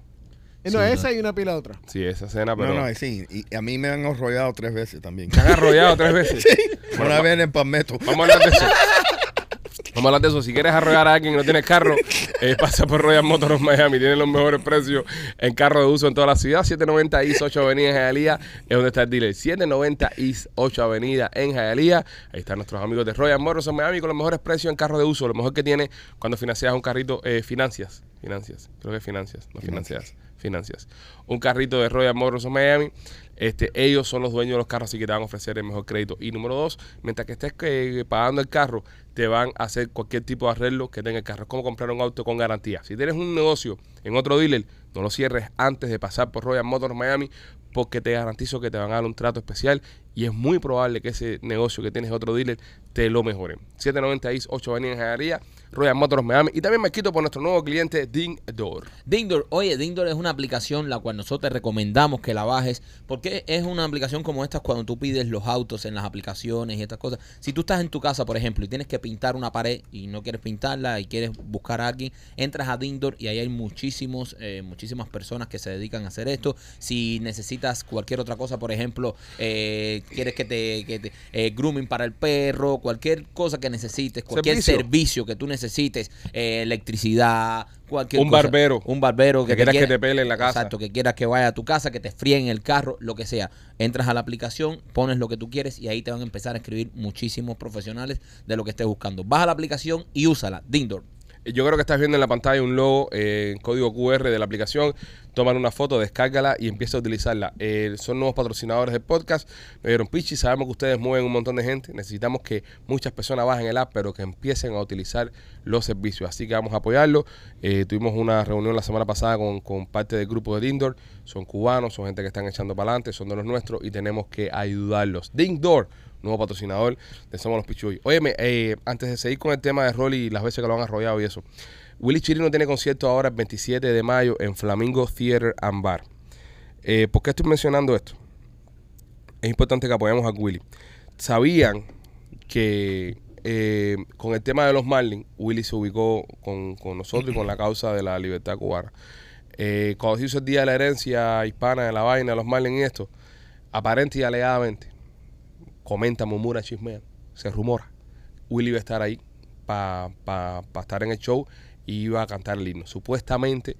Eh, No, Sí, esa no. y una pila otra. Sí, esa escena, pero. No, no, sí. Y a mí me han enrollado tres veces también. Te han arrollado tres veces. Una vez en Palmetto. Vamos a hablar de eso. Vamos a hablar de eso. Si quieres arrollar a alguien y no tienes carro, eh, pasa por Royal Motors Miami. Tienen los mejores precios en carro de uso en toda la ciudad. 790 East 8 Avenida en Hialeah es donde está el dealer. 790 East 8 Avenida en Hialeah. Ahí están nuestros amigos de Royal Motors en Miami con los mejores precios en carro de uso. Lo mejor que tiene cuando financias un carrito, eh, financias. Financias. Creo que financias, no financias. Financias. Un carrito de Royal Motors en Miami. Este, ellos son los dueños de los carros, así que te van a ofrecer el mejor crédito. Y número dos, mientras que estés eh, pagando el carro, te van a hacer cualquier tipo de arreglo que tenga el carro. Es como comprar un auto con garantía. Si tienes un negocio en otro dealer, no lo cierres antes de pasar por Royal Motors Miami, porque te garantizo que te van a dar un trato especial y es muy probable que ese negocio que tienes en otro dealer te lo mejoren. 790 East 8 Avenida en Royal Motors Miami. Y también me quito por nuestro nuevo cliente, Ding Door. Oye, Dingdor es una aplicación la cual nosotros te recomendamos que la bajes porque es una aplicación como esta cuando tú pides los autos en las aplicaciones y estas cosas. Si tú estás en tu casa, por ejemplo, y tienes que pintar una pared y no quieres pintarla y quieres buscar a alguien, entras a Dingdor y ahí hay muchísimos, eh, muchísimas personas que se dedican a hacer esto. Si necesitas cualquier otra cosa, por ejemplo, eh, quieres que te, que te- eh, grooming para el perro, cualquier cosa que necesites, cualquier Servicio. servicio, que tú necesites, eh, electricidad, cualquier Un cosa. barbero. Un barbero Que quieras que te pele en la casa. Exacto, que quieras que vaya a tu casa, que te fríen el carro, lo que sea. Entras a la aplicación, pones lo que tú quieres y ahí te van a empezar a escribir muchísimos profesionales de lo que estés buscando. Baja la aplicación y úsala. Dindor. Yo creo que estás viendo en la pantalla un logo eh, en código QR de la aplicación. Toman una foto, descárgala y empieza a utilizarla. Eh, son nuevos patrocinadores del podcast. Me dieron pichi. Sabemos que ustedes mueven un montón de gente. Necesitamos que muchas personas bajen el app, pero que empiecen a utilizar los servicios. Así que vamos a apoyarlo. Eh, tuvimos una reunión la semana pasada con, con parte del grupo de Dindor. Son cubanos, son gente que están echando para adelante, son de los nuestros y tenemos que ayudarlos. Dindor nuevo patrocinador de Somos los Pichuy. Óyeme, eh, antes de seguir con el tema de Rolly y las veces que lo han arrollado y eso, Willy Chirino tiene concierto ahora el 27 de mayo en Flamingo Theater and Bar. Eh, ¿Por qué estoy mencionando esto? Es importante que apoyemos a Willy. ¿Sabían que eh, con el tema de los Marlins, Willy se ubicó con, con nosotros y con la causa de la libertad cubana? Eh, cuando se hizo el Día de la Herencia Hispana de la vaina de los Marlins y esto, aparente y alegadamente, comenta, murmura, chismea, se rumora. Willy iba a estar ahí para estar en el show y iba a cantar el himno. Supuestamente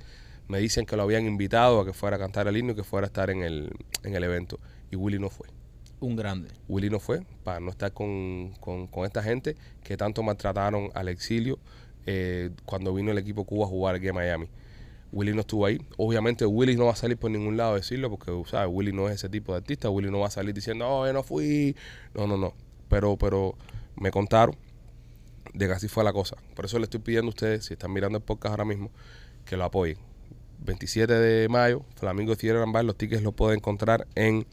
me dicen que lo habían invitado a que fuera a cantar el himno y que fuera a estar en el, en el evento. Y Willy no fue. Un grande. Willy no fue para no estar con, con- con esta gente que tanto maltrataron al exilio eh, cuando vino el equipo Cuba a jugar aquí en Miami. Willy no estuvo ahí. Obviamente Willy no va a salir por ningún lado a decirlo porque, ¿sabes? Willy no es ese tipo de artista. Willy no va a salir diciendo, oh, yo no fui. No, no, no. Pero, pero me contaron de que así fue la cosa. Por eso le estoy pidiendo a ustedes, si están mirando el podcast ahora mismo, que lo apoyen. 27 de mayo, Flamingo Theater and los tickets los pueden encontrar en,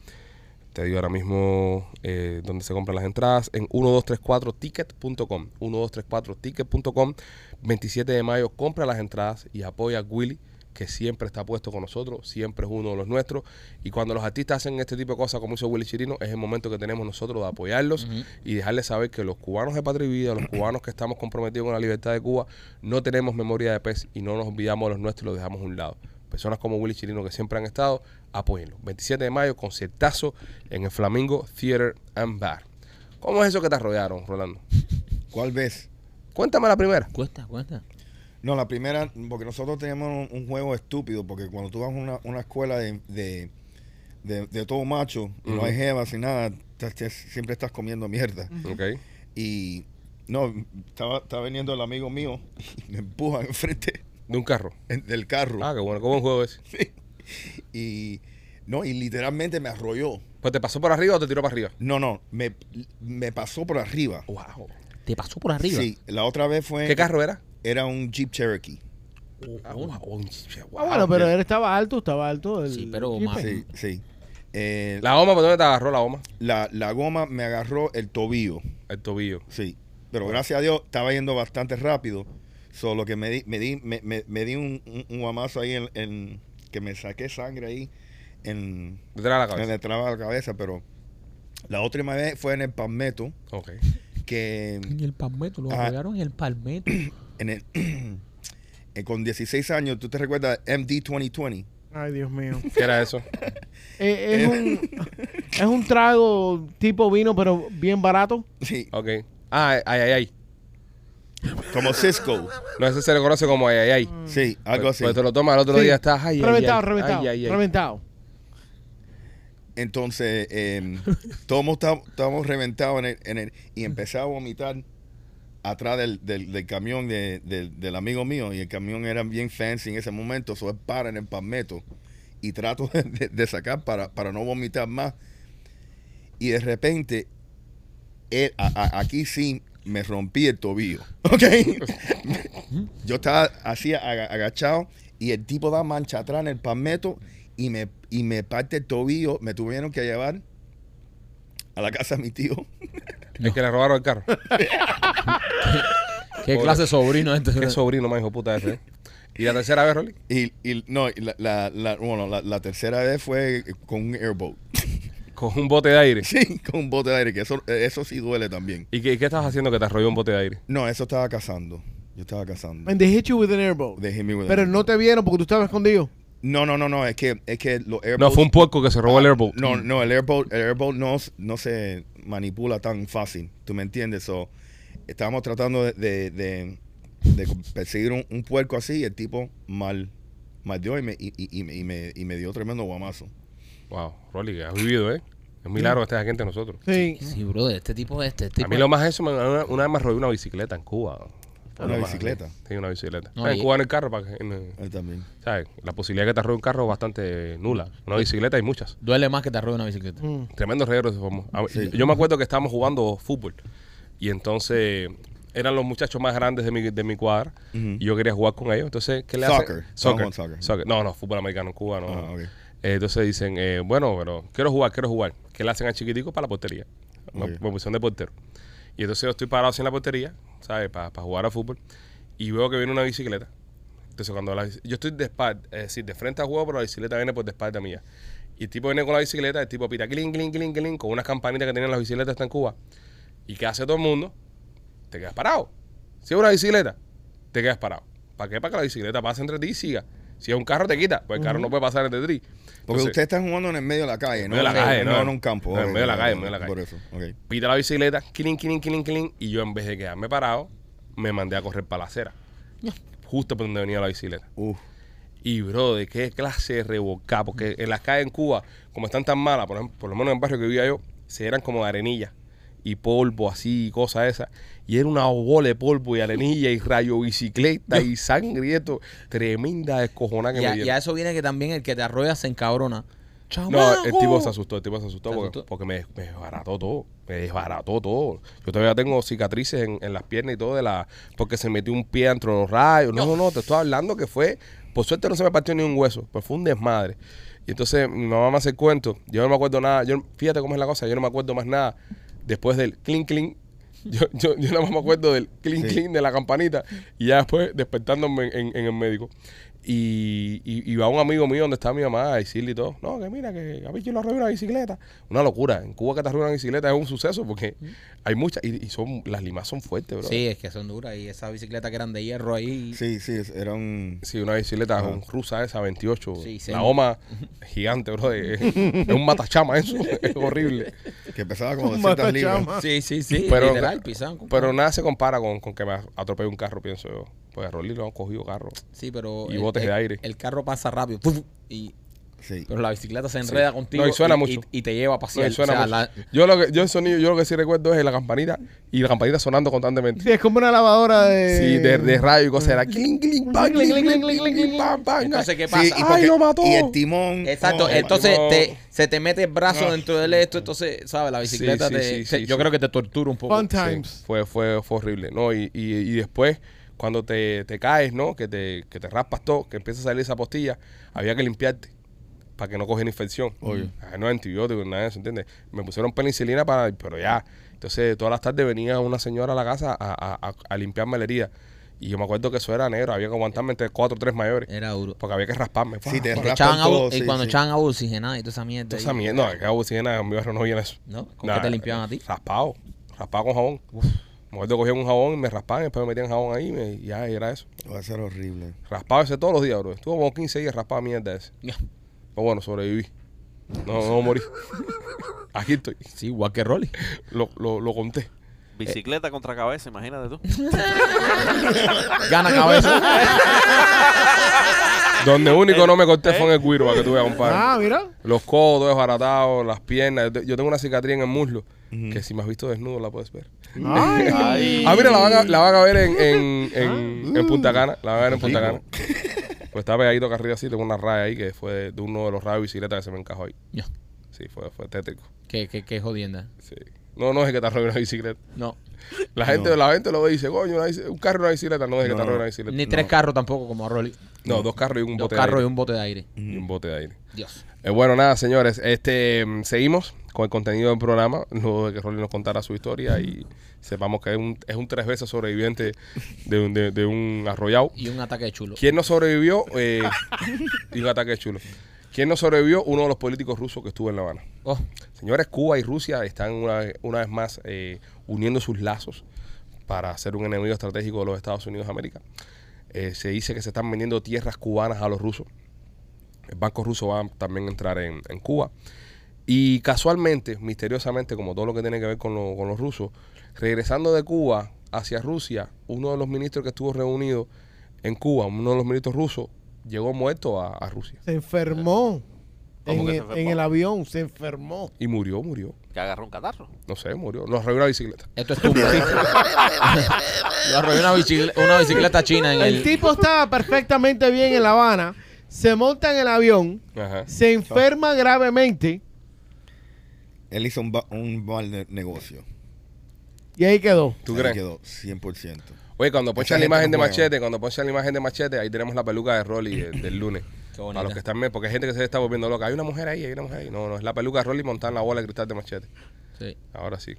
te digo ahora mismo eh, donde se compran las entradas, en 1234ticket.com. 1234ticket.com. 27 de mayo, compra las entradas y apoya a Willy, que siempre está puesto con nosotros, siempre es uno de los nuestros. Y cuando los artistas hacen este tipo de cosas, como hizo Willy Chirino, es el momento que tenemos nosotros de apoyarlos y dejarles saber que los cubanos de patria y vida, los cubanos que estamos comprometidos con la libertad de Cuba, no tenemos memoria de pez y no nos olvidamos de los nuestros y los dejamos a un lado. Personas como Willy Chirino que siempre han estado, apóyenlo. 27 de mayo, concertazo en el Flamingo Theater and Bar. ¿Cómo es eso que te arrollaron, Rolando? ¿Cuál ves? Cuéntame la primera. Cuesta, cuesta. No, la primera, porque nosotros teníamos un, un juego estúpido, porque cuando tú vas a una, una escuela de, de, de- de todo macho, no hay jevas ni nada, te- te- siempre estás comiendo mierda. Ok. Y no, estaba, estaba viniendo el amigo mío y me empuja enfrente De un carro. en- del carro. Ah, qué bueno. ¿Cómo un juego ese? Y no, y literalmente me arrolló. Pues te pasó por arriba o te tiró para arriba. No, no, me, me pasó por arriba. Wow. Te pasó por arriba. Sí, la otra vez fue. ¿Qué carro era? Era un Jeep Cherokee. Ah, wow. un- Ah, bueno, pero él estaba alto, estaba alto. el Sí, pero Jeep. Sí, sí. Eh, La goma, ¿por dónde te agarró la goma? la, la goma me agarró el tobillo. El tobillo. Sí. Pero gracias a Dios estaba yendo bastante rápido. Solo que me di, me di, me, me- me di un, un, un guamazo ahí en, en- que me saqué sangre ahí en, Detrás de la en cabeza. el trabajo de la cabeza. Pero la última vez fue en el palmeto. Ok. Que En el palmeto, lo Ajá. apoyaron en el palmeto. En el, eh, con 16 años, ¿tú te recuerdas MD 2020? Ay, Dios mío. ¿Qué era eso? Eh, es, un, es un trago tipo vino, pero bien barato. Sí, Ok. Ah, ay, ay, ay. como Cisco. No, ese se le conoce como ay, ay, ay. Sí, algo Pues- así. Pues te lo tomas, el otro Sí. día estás ay, ay, reventado, ay, reventado, ay, ay, ay. reventado. Entonces, eh, todos estábamos, estábamos reventados en el, en el- y empecé a vomitar atrás del, del, camión de- del- amigo mío. Y el camión era bien fancy en ese momento. Eso es para en el palmeto. Y trato de, sacar para, para no vomitar más. Y de repente, aquí sí me rompí el tobillo. ¿Ok? Yo estaba así aga- agachado y el tipo da mancha atrás en el palmeto y me, y me parte el tobillo. Me tuvieron que llevar a la casa de mi tío. El que le robaron el carro. ¿Qué clase de sobrino es este? Qué sobrino más hijo puta ese. ¿eh? ¿Y la tercera vez, Rolly? Y, y no, y la, la- la- bueno, la, la tercera vez fue con un airboat. Con un bote de aire. Sí, con un bote de aire, que eso, eso sí duele también. ¿Y qué, qué estabas haciendo que te arrolló un bote de aire? No, eso estaba cazando. Yo estaba cazando. And they hit you with an airboat. They hit me with Pero an no te vieron porque tú estabas escondido. No, no, no, no, es que, es que los airboats... No, fue un puerco que se robó el airboat. No, no, el airboat, el airboat no, no se manipula tan fácil, ¿tú me entiendes? So, estábamos tratando de, de, de- de perseguir un, un puerco así y el tipo mal, mal dio y me, y, y- y me, y me, y me dio tremendo guamazo. Wow, Rolly, que has vivido, ¿eh? Es milagro que estés aquí entre nosotros. Sí. Sí, brother, este tipo este, este A tipo- mí lo más eso, me- una, una vez me robé una bicicleta en Cuba. ¿Una bicicleta? Sí, una bicicleta. No, en y- Cuba en el carro, para que, en- Él también. ¿sabes? La posibilidad de que te robe un carro es bastante nula. Una bicicleta hay muchas. Duele más que te arrobe una bicicleta. Mm. Tremendo reguero se formó. A- Sí. Yo me acuerdo que estábamos jugando fútbol. Y entonces eran los muchachos más grandes de mi, de mi cuadra. Ujú. Y yo quería jugar con ellos. Entonces, ¿qué le Soccer. hacen? Soccer. con soccer. Soccer. No, no, fútbol americano en Cuba no. Ah, ok. Eh, entonces dicen, eh, bueno, pero quiero jugar, quiero jugar. ¿Qué le hacen al chiquitico para la portería? Ok. me pusieron de portero. Y entonces yo estoy parado así en la portería, ¿sabes? Para jugar a fútbol. Y veo que viene una bicicleta. Entonces cuando la, yo estoy de espalda, es decir, de frente al juego, pero la bicicleta viene por de espalda mía. Y el tipo viene con la bicicleta, el tipo pita clink, clink, clink, clink, con unas campanitas que tienen las bicicletas hasta en Cuba. ¿Y qué hace todo el mundo? Te quedas parado. Si es una bicicleta, te quedas parado. ¿Para qué? Para que la bicicleta pase entre ti y siga. Si es un carro, te quita. Pues el carro no puede pasar entre ti. Porque Entonces, ustedes están jugando en el medio de la calle, ¿no? medio de la calle, no, no. en un campo. No, en medio de la calle, en medio de la Por calle. eso, ok. pita la bicicleta, clink, clink, clink, clink, y yo en vez de quedarme parado, me mandé a correr para la acera. Justo por donde venía la bicicleta. Uf. Y, bro, de qué clase de revolcada. Porque en las calles en Cuba, como están tan malas, por, ejemplo, por lo menos en el barrio que vivía yo, se eran como de arenilla y polvo así, y cosas esas. Y era una bola de polvo y arenilla y rayo bicicleta y sangre y esto. Tremenda descojonada que Y a, me y dieron. a eso viene que también el que te arrolla se encabrona. No, el tipo se asustó, el tipo se asustó ¿Se porque, asustó? porque me, me desbarató todo, me desbarató todo. Yo todavía tengo cicatrices en, en las piernas y todo de la porque se metió un pie entre los rayos. No, no, no, te estoy hablando que fue, por suerte no se me partió ni un hueso, pues fue un desmadre. Y entonces mi mamá me hace el cuento, yo no me acuerdo nada, yo fíjate cómo es la cosa, yo no me acuerdo más nada después del clink clink. Yo, yo, yo nada más me acuerdo del clink Sí. clink de la campanita y ya después despertándome en, en el médico. Y, y, y va un amigo mío donde está mi mamá a decirle y todo. No, que mira, que a quién lo arruina una bicicleta. Una locura. En Cuba que te arruina una bicicleta es un suceso porque hay muchas. Y, y son las limas son fuertes, bro. Sí, es que son duras. Y esas bicicletas que eran de hierro ahí. Sí, sí, era un... Sí, una bicicleta rusa esa, 28. Sí, sí. la goma gigante, bro. Es, es un matachama eso. Es horrible. que pesaba como Un 200 libras. matachama. Sí, sí, sí. Pero- literal, Pero nada se compara con, con que me atropelle un carro, pienso yo. Pues a Rolly lo han cogido carro. Sí, pero. Y el- botes de el- aire. El carro pasa rápido. ¡puf! Y, Sí. pero la bicicleta se enreda contigo. No, y suena y, mucho. y- y te lleva a No, pasear. y suena O sea, mucho. la- yo lo que yo el sonido yo lo que sí recuerdo es la campanita y la campanita sonando constantemente Sí, es como una lavadora de. sí de, de radio y cosas era cling cling bang, cling, cling, cling, cling, cling, bang, bang. Entonces, ¿qué Sí, y, ¡Ay, porque- lo mató! y el timón. Exacto, oh, entonces no. te, se te mete el brazo No. dentro del esto, entonces, ¿sabes? La bicicleta Sí, te, sí, sí, te- sí, yo sí. creo que te tortura un poco. Fun Sí, times. fue, fue, fue horrible, ¿no? Y, y, y después, cuando te, te caes, ¿no? Que te, que te raspas todo, que empieza a salir esa postilla, había que limpiarte para que no cogiera infección. Obvio. Ah, No antibióticos, nada de eso, ¿entiendes? Me pusieron penicilina para, pero ya. Entonces, todas las tardes venía una señora a la casa a, a, a, a limpiarme la herida. Y yo me acuerdo que eso era negro, había que aguantarme entre cuatro o tres mayores. Era duro. Porque había que rasparme. Sí, te raspan y cuando sí. echaban agua oxigenada y toda esa mierda. Toda esa mierda, no, que agua oxigenada en mi barrio no viene eso. ¿No? ¿Con qué te limpiaban a ti? Raspado. Raspado con jabón. Me que cogían un jabón y me raspaban, y después me metían jabón ahí y, me- ya era eso. Va a ser horrible. Raspado ese todos los días, bro. Estuvo como 15 días raspado mierda ese. Ya. Pero bueno, sobreviví. No, no morí. Aquí estoy. Sí, igual que Rolly. Lo, lo, lo conté. Bicicleta contra cabeza, imagínate tú. Gana cabeza. Donde único no me corté fue en el cuiro, para que tú veas, compadre. Ah, mira. Los codos desbaratados, las piernas. Yo te- Yo tengo una cicatriz en el muslo que si me has visto desnudo la puedes ver. Ay. Ay. Ah, mira, la van a, la van a ver en, en, en, en Punta Cana. La van a ver en Punta Cana. Pues está pegadito acá arriba así, tengo una raya ahí que fue de, de uno de los rayos de bicicleta que se me encajó ahí. Ya. Sí, fue, fue tétrico. Qué, qué, qué jodienda. Sí. No, no es que te arroje una bicicleta. No. La gente, la gente lo ve y dice, coño, un carro y una bicicleta. No es que te No. arroje una bicicleta. Ni tres carros tampoco como a Rolly. No, dos carros y un Dos bote carros de y aire. un bote de aire. Y un bote de aire. Dios. Eh, bueno, nada, señores. Este mm, seguimos con el contenido del programa. Luego de que Rolly nos contara su historia y sepamos que es un, es un tres veces sobreviviente de un, de, de un arrollado. Y un ataque de chulo. ¿Quién no sobrevivió? Eh, y un ataque chulo. ¿Quién no sobrevivió? Uno de los políticos rusos que estuvo en La Habana. Oh, Señores, Cuba y Rusia están una, vez- una vez más eh, uniendo sus lazos para ser un enemigo estratégico de los Estados Unidos de América. Eh, se dice que se están vendiendo tierras cubanas a los rusos. El banco ruso va a también a entrar en, en Cuba. Y casualmente, misteriosamente, como todo lo que tiene que ver con, lo- con los rusos, regresando de Cuba hacia Rusia, uno de los ministros que estuvo reunido en Cuba, uno de los ministros rusos, llegó muerto a, a Rusia. Se enfermó. ¿Cómo En que se el, enfermó? en el avión se enfermó. Y murió, murió. Que agarró un catarro. No sé, murió. Nos arregló la bicicleta. esto es tu Lo arrolló una bicicleta, una bicicleta china en El el. tipo estaba perfectamente bien en La Habana. Se monta en el avión. Ajá. Se enferma gravemente. Él hizo un, ba- un mal ne- negocio. Y ahí quedó. ¿Tú Ahí crees? quedó 100%. Oye, cuando ponchan la imagen de juega. Machete, cuando ponchan la imagen de Machete, ahí tenemos la peluca de Rolly del lunes. Qué bonita. Para los que están porque hay gente que se está volviendo loca. Hay una mujer ahí, hay una mujer ahí. No, no, es la peluca de Rolly montada en la bola de cristal de Machete. Sí. Ahora sí.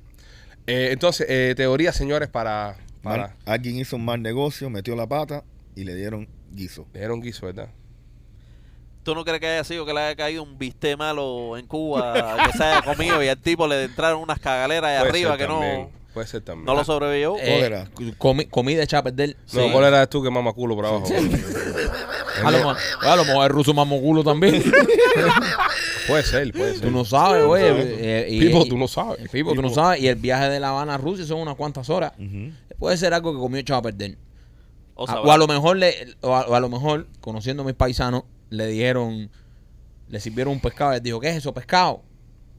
Eh, entonces, eh, teoría, señores, para... para Mal- alguien hizo un mal negocio, metió la pata y le dieron guiso. le dieron guiso, ¿verdad? ¿Tú no crees que haya sido que le haya caído un bistec malo en Cuba que se haya comido y al tipo le entraron unas cagaleras ahí Puede arriba ser que también, no, Puede ser también. no lo sobrevivió? Eh, Cólera. comi- comida echada a perder. no, Sí. ¿cuál era tú que mama culo por abajo? A lo, mo- a lo mejor el ruso mamó culo también. puede ser, puede ser. tú no sabes, güey. eh, y- Pipo, y- tú no sabes. Pipo, tú no sabes. Y el viaje de La Habana a Rusia son unas cuantas horas. Puede ser algo que comió echado a perder. O A- sea, o a lo mejor le, o a, o a lo mejor, conociendo a mis paisanos, le dijeron, le sirvieron un pescado y él dijo, ¿qué es eso, pescado?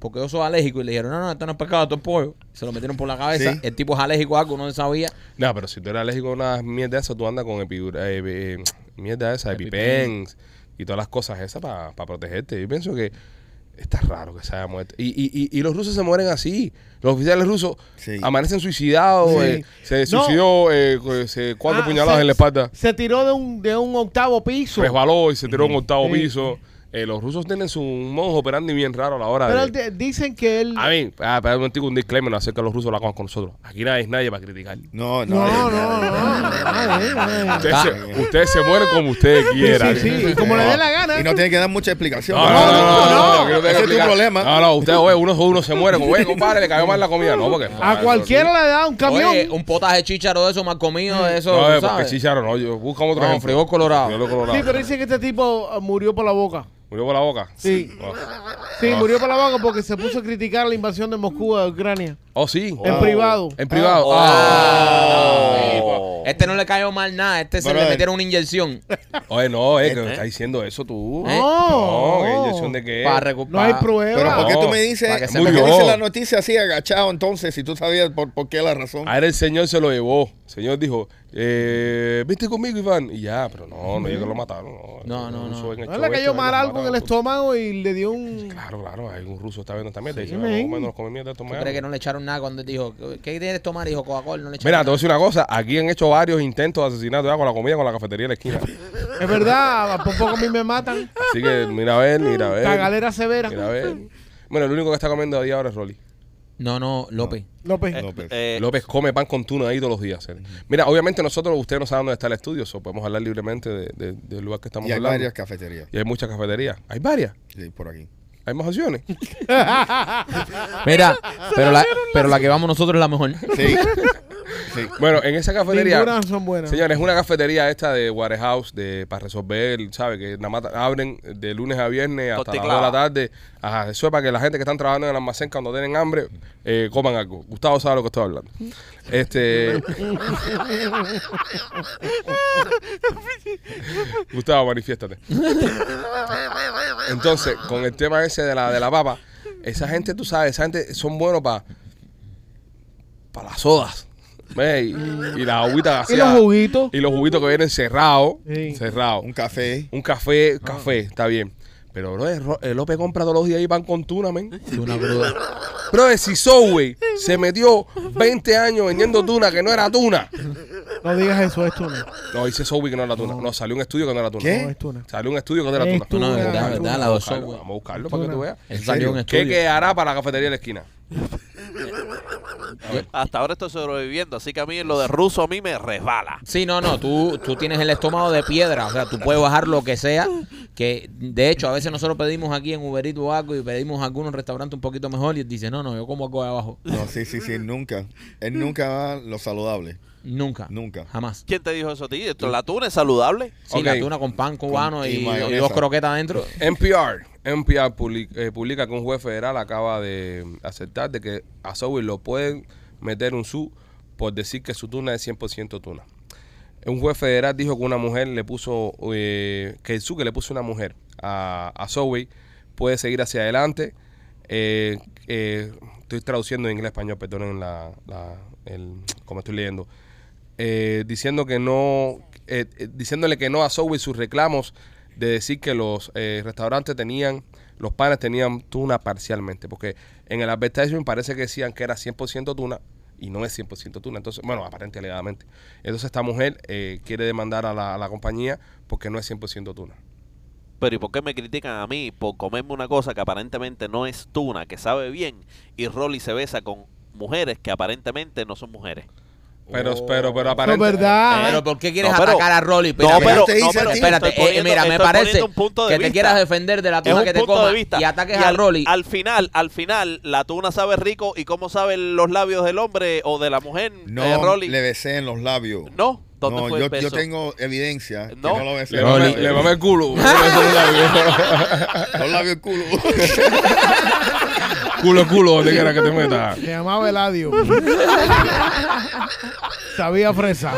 Porque yo soy alérgico y le dijeron, no, no, esto no es pescado, esto es pollo. Se lo metieron por la cabeza. Sí. El tipo es alérgico a algo, no sabía. No, pero si tú eres alérgico a una mierda esa, tú andas con epidura, eh, eh, mierda esa, EpiPen. Y todas las cosas esas para protegerte. Yo pienso que está raro que se haya muerto. Y, y, y, y los rusos se mueren así. Los oficiales rusos Sí. amanecen suicidados, Sí. eh, se No. suicidó eh, se- cuatro Ah, puñaladas se- en la espalda, Se tiró de un, de un octavo piso. resbaló y se tiró a un octavo Sí. piso. Eh, los rusos tienen su modo operandi bien raro a la hora Pero de... dicen que él. A mí, ah, espera un momentico, un disclaimer acerca de los rusos lo hagamos con nosotros. Aquí nadie es nadie para criticar. No, No, no. no, no. Ustedes, Ah. se, ustedes se mueren como ustedes quieran. Sí, sí, como le dé la gana. Y no tiene que dar mucha explicación. No, no, no, no, no, no Ese es tu problema. No, no, usted, oye, uno, uno se muere, como, oye, compadre, le cayó mal la comida. No, porque. A cualquiera le da un camión. Oye, un potaje de chícharo de eso mal comido, de eso, No, eh, porque ¿sabes? chicharo, no, yo busca otro No, ejemplo. frijol colorado. Sí, pero dicen que este tipo eh, murió por la boca. Murió por la boca. Sí. Oh, Sí, Ah. murió por la boca porque se puso a criticar la invasión de Moscú a Ucrania. Oh, sí. En privado. En privado. Oh. Ah. Oh. Este no le cayó mal nada, este se le metieron una inyección Oye, no, eh, que Este. está diciendo eso tú. ¿Eh? No. No, ¿qué inyección de qué? para recuperar. No hay prueba. Pero ¿por qué tú me dices, se ¿por qué murió. dices la noticia así agachado entonces si tú sabías por, por qué la razón? Ahora el señor se lo llevó. El señor dijo, eh, viste conmigo, Iván. Y ya, pero no, no, ellos que lo mataron. No, No, no, no. le cayó mal algo en el estómago y le dio un. Claro, claro, hay un ruso está viendo también. Te Sí, dice, no, no come mierda, ¿Tú toma crees que algo". no le echaron nada cuando dijo, ¿qué quieres tomar? Dijo Coca-Cola, no le echaron Mira, te voy a decir una cosa. Aquí han hecho varios intentos de asesinato ya con la comida con la cafetería de la esquina. Es verdad, por poco a mí me matan. Así que mira a ver, mira a ver. Cagalera severa. Mira a ver. Bueno, el único que está comiendo a día ahora es Rolly. No, no, López. López. Eh, López. eh, López come pan con tuna ahí todos los días. eh. Mira, obviamente nosotros, ustedes no saben dónde está el estudio, so podemos hablar libremente de- de- del lugar que estamos Y hay hablando. varias cafeterías Y hay muchas cafeterías. Hay varias. sí, por aquí. Hay más opciones. Mira, pero la, pero la que vamos nosotros es la mejor. Sí. Sí. Bueno, en esa cafetería. Ninguna son buenas. Señores, es una cafetería esta de Warehouse de, para resolver, ¿sabe? Que nada más abren de lunes a viernes hasta las 2 de la tarde. Ajá, eso es para que la gente que están trabajando en el almacén cuando tienen hambre eh, coman algo. Gustavo sabe lo que estoy hablando. Este. Gustavo, manifiéstate. Entonces, con el tema ese de la, de la papa, esa gente, tú sabes, esa gente son buenos para para las sodas. Y, las agüitas Y los juguitos. Y los juguitos que vienen cerrados. Sí. Cerrados. Un café. Un café, café, está bien. Pero, bro, el Ro- el López compra todos los días y pan con tuna, men. Una cruda. Bro, si Subway se metió 20 años vendiendo tuna que no era tuna. No digas eso, esto no. No, dice Subway que no era tuna. No, salió un estudio que no era tuna. ¿Qué? No es tuna. Salió un estudio que no era Es tuna. tuna. No, es Tuna, verdad, tuna. verdad, la Vamos dos a buscarlo, software. vamos a buscarlo para que tú veas. ¿Qué estudio. quedará para la cafetería de la esquina? hasta ahora estoy sobreviviendo, así que a mí lo de ruso a mí me resbala. Sí, no, no, tú, tú tienes el estómago de piedra, o sea, tú puedes bajar lo que sea, que de hecho a veces nosotros pedimos aquí en Uber Eats o algo y pedimos algunos restaurantes un poquito mejor y él dice, no, no, yo como algo de abajo. No, sí, sí, sí, nunca. Él nunca va a lo saludable. Nunca. Nunca. Jamás. ¿Quién te dijo eso a ti? ¿Esto, ¿La tuna es saludable? Sí, la tuna con pan cubano Con- y y, dos croquetas adentro. NPR, NPR eh, publica que un juez federal acaba de aceptar de que a Subway lo pueden meter un su por decir que su tuna es 100% tuna. Un juez federal dijo que una mujer le puso, eh, que el su que le puso una mujer a, a Subway puede seguir hacia adelante. Eh, estoy traduciendo en inglés español, perdonen la, la- el, como estoy leyendo. Diciendo que no, diciéndole que no a Subway sus reclamos de decir que los eh, restaurantes tenían, los panes tenían tuna parcialmente, porque en el advertisement parece que decían que era 100% tuna y no es 100% tuna, entonces, bueno, aparente alegadamente. Entonces esta mujer eh, quiere demandar a la, a la compañía porque no es 100% tuna. Pero ¿y por qué me critican a mí por comerme una cosa que aparentemente no es tuna, que sabe bien, y Rolly se besa con mujeres que aparentemente no son mujeres? Pero, pero, pero Eso es aparente. verdad. Pero ¿por qué quieres No, pero- atacar a Rolly? No, pero, te dice no, a pero ti. espérate, estoy eh, poniendo- mira, me parece poniendo un punto de que te quieras defender de la tuna un que te vista. y ataques Y a al, Rolly. Al final, al final, la tuna sabe rico y cómo saben los labios del hombre o de la mujer, No eh, Rolly. le besé en los labios. No, ¿dónde No, fue yo, el beso? yo tengo evidencia que No. no lo besé. Le labios. le mame el culo. Los labios culo. culo, culo, donde quiera que te metas. Se llamaba Eladio. Sabía fresa.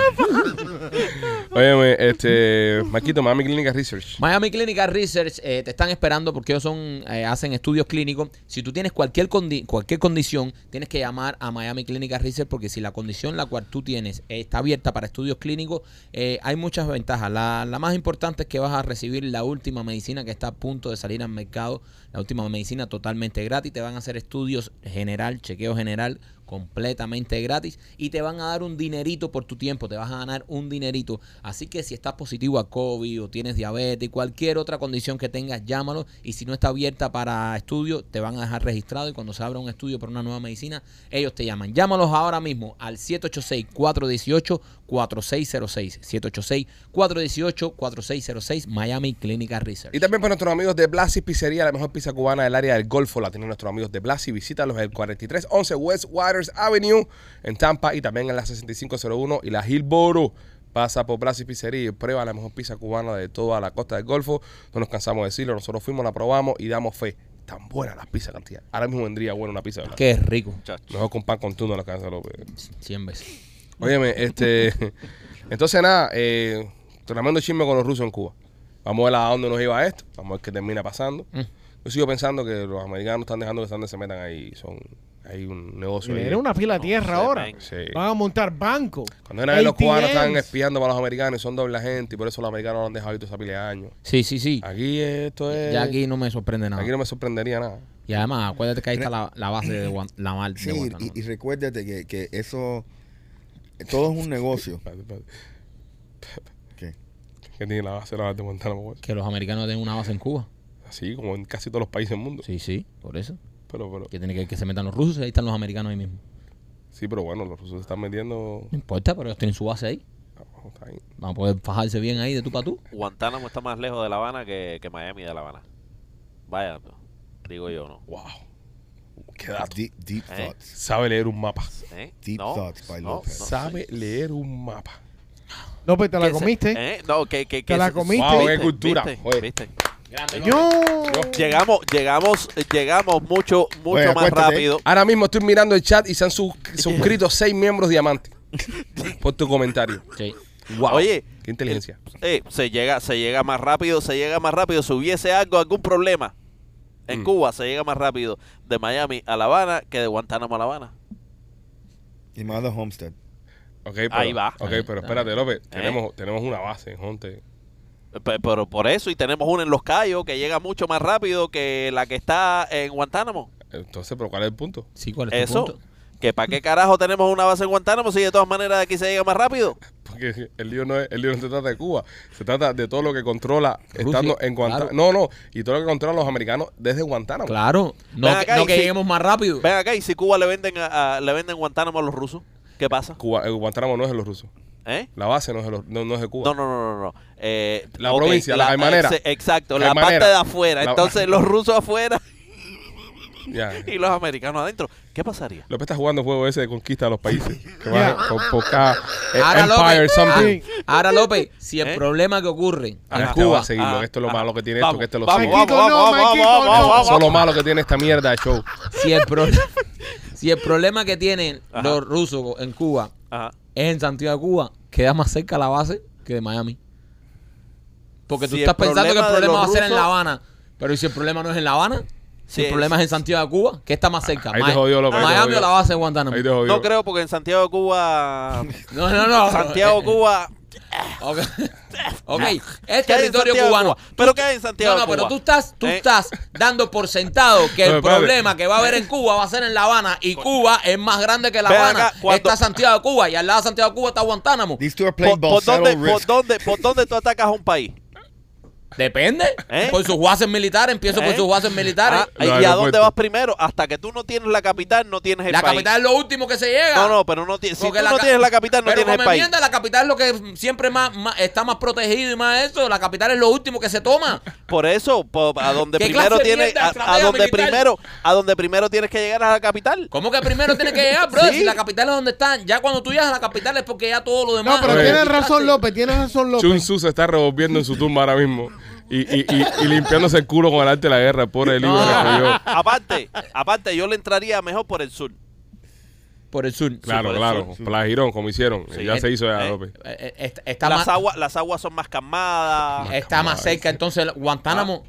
Óyeme, este, Maquito, Miami Clinic Research. Miami Clinical Research eh, te están esperando porque ellos son eh, hacen estudios clínicos. Si tú tienes cualquier condi- cualquier condición, tienes que llamar a Miami Clinical Research porque si la condición la cual tú tienes eh, está abierta para estudios clínicos, eh, hay muchas ventajas. La, la más importante es que vas a recibir la última medicina que está a punto de salir al mercado, la última medicina totalmente gratis. Te van a hacer estudios general, chequeo general completamente gratis y te van a dar un dinerito por tu tiempo, te vas a ganar un dinerito. Así que si estás positivo a COVID o tienes diabetes, cualquier otra condición que tengas, llámalo y si no está abierta para estudio, te van a dejar registrado y cuando se abra un estudio por una nueva medicina, ellos te llaman. Llámalos ahora mismo al 786-418-4606. 786-418-4606 Miami Clinical Research. Y también para nuestros amigos de Blasi Pizzería, la mejor pizza cubana del área del Golfo, la tienen nuestros amigos de Blasi. Visítalos en el 4311 West Waters Avenue en Tampa y también en la 6501 y la Hillboro. Pasa por Blasi Pizzería y prueba la mejor pizza cubana de toda la costa del Golfo. No nos cansamos de decirlo, nosotros fuimos, la probamos y damos fe. Tan buenas las pizzas cantidad. Ahora mismo vendría buena una pizza, ¿verdad? Qué rico, Muchacho. Mejor con pan con tuna la casa López. 100 veces. Óyeme, este. entonces, nada, eh, tremendo chisme con los rusos en Cuba. Vamos a ver a dónde nos iba esto. Vamos a ver qué termina pasando. Mm. Yo sigo pensando que los americanos están dejando que están se metan ahí. Son, hay un negocio. Era una pila de tierra ahora. Sí. Van a montar bancos. Cuando vez los cubanos están espiando para los americanos y son doble agente y por eso los americanos lo han dejado ahí toda esa pila de años. Sí, sí, sí. Aquí esto es. Ya aquí no me sorprende nada. aquí no me sorprendería nada. Y además, acuérdate que ahí está la, la base de la mar de Sí, Guantánamo. y, y recuérdate que, que eso, todo es un negocio. ¿Qué? Que tiene la base de la base de Guantánamo. Que los americanos tienen una base en Cuba. Así como en casi todos los países del mundo. Sí, sí, por eso. Pero, pero, Que tiene que, que se metan los rusos y ahí están los americanos ahí mismo. sí, pero bueno, los rusos se están metiendo. No importa, pero ellos tienen su base ahí. Abajo, está ahí. Van a poder fajarse bien ahí de tú para tú. Guantánamo está más lejos de La Habana que, que Miami de La Habana. Vaya, no. digo yo, ¿no? Wow. Qué dato. Deep, deep Eh. thoughts. Sabe leer un mapa. ¿Eh? Deep no, thoughts by no, López. no. Sabe leer un mapa. López, ¿te la Que se- comiste? ¿eh? No, que, que, ¿Te que la comiste? Wow, qué cultura. ¿Viste? ¿Viste? Yo. Llegamos, llegamos, llegamos mucho, mucho Oye, más acuéstate. rápido. Ahora mismo estoy mirando el chat y se han sus- suscrito seis miembros diamantes por tu comentario. Sí. Wow. Oye, qué inteligencia. eh, se llega, se llega más rápido, se llega más rápido. Si hubiese algo, algún problema en Mm. Cuba, se llega más rápido de Miami a La Habana que de Guantánamo a La Habana. Y Mother Homestead. Ok, pero, Ahí va. Ok, Ahí pero espérate, López. Tenemos, tenemos una base en Jonte. Pe- Pero por eso, y tenemos una en Los Cayos que llega mucho más rápido que la que está en Guantánamo. Entonces, ¿pero cuál es el punto? Sí, ¿cuál es Eso, punto? Que para qué carajo tenemos una base en Guantánamo si de todas maneras aquí se llega más rápido. Porque el lío no es, el lío no se trata de Cuba, se trata de todo lo que controla estando en Guantánamo. claro. No, no, y todo lo que controlan los americanos desde Guantánamo. Claro. No, Ven que, acá no que si- lleguemos más rápido. Ven acá, y si Cuba le venden a, a- le venden Guantánamo a los rusos, ¿qué pasa? Cuba, eh, Guantánamo no es de los rusos. ¿Eh? La base no es de, los, no, no es de Cuba. No, no, no, no, no. Eh, La provincia, la Jaimanera. eh, Exacto, La la parte de afuera. La- Entonces los rusos afuera Y los americanos adentro. ¿Qué pasaría? López está jugando juego ese de conquista de los países. Que va Ya. por, por cada eh, Ahora, Empire López, something. ah, ahora, López, si el ¿Eh? problema que ocurre en va Cuba a seguirlo. Ah, esto es lo ah, malo que tiene vamos, esto, que este lo sigue. vamos, vamos, vamos, Maikito, vamos, no. vamos, Eso es lo malo que tiene esta mierda de show. si el, pro- si el problema que tienen Ajá. los rusos en Cuba Ajá. es en Santiago de Cuba, queda más cerca la base que de Miami. Porque tú Si estás pensando que el problema va a ser en La Habana. Pero ¿y si el problema no es en La Habana? Si Sí, el problema es en Santiago de Cuba, ¿qué está más cerca? Ahí te jodió, López, Miami jodió. o la base de Guantánamo. Ahí te jodió. No creo porque en Santiago de Cuba No, no, no. Santiago de Cuba Ok, es ¿Qué hay en territorio cubano. Cuba? ¿Pero qué hay en Santiago No, no, de pero Cuba? tú estás, tú ¿Eh? estás dando por sentado que No, el problema que va a haber en Cuba va a ser en La Habana y Cuba es más grande que La Habana. acá, cuando- Está Santiago de Cuba y al lado de Santiago de Cuba está Guantánamo. These two are playing ¿Por, dónde, por, dónde, ¿Por dónde tú atacas a un país? Depende. ¿Eh? Por sus bases militares, empiezo por ¿Eh? sus bases militares. Ah, ¿Y a dónde vas primero? Hasta que tú no tienes la capital, no tienes el la país. capital es lo último que se llega. No, no, pero no tienes. Si tú la no tienes la capital, no pero tienes el país. mierda, la capital es lo que siempre más, más- está más protegido y más eso. La capital es lo último que se toma. Por eso, a donde ¿Qué primero tienes, a, a donde militar? primero, a donde primero tienes que llegar a la capital. ¿Cómo que primero tiene que llegar, bro? Sí. Si la capital es donde están. Ya cuando tú llegas a la capital es porque ya todo lo demás. No, pero Oye. tienes razón, López. Tienes razón, Chun López. Tzu se está revolviendo en su tumba ahora mismo. Y, y, y, y limpiándose el culo con el arte de la guerra, el pobre libro que escribió. aparte, aparte, yo le entraría mejor por el sur. Por el sur. Claro, el claro. sur. Playa Girón, como hicieron. Sí. ya se hizo ya, Eh, López. Eh, eh, está, está Las más, aguas, las aguas son más calmadas. está más cerca, entonces Guantánamo.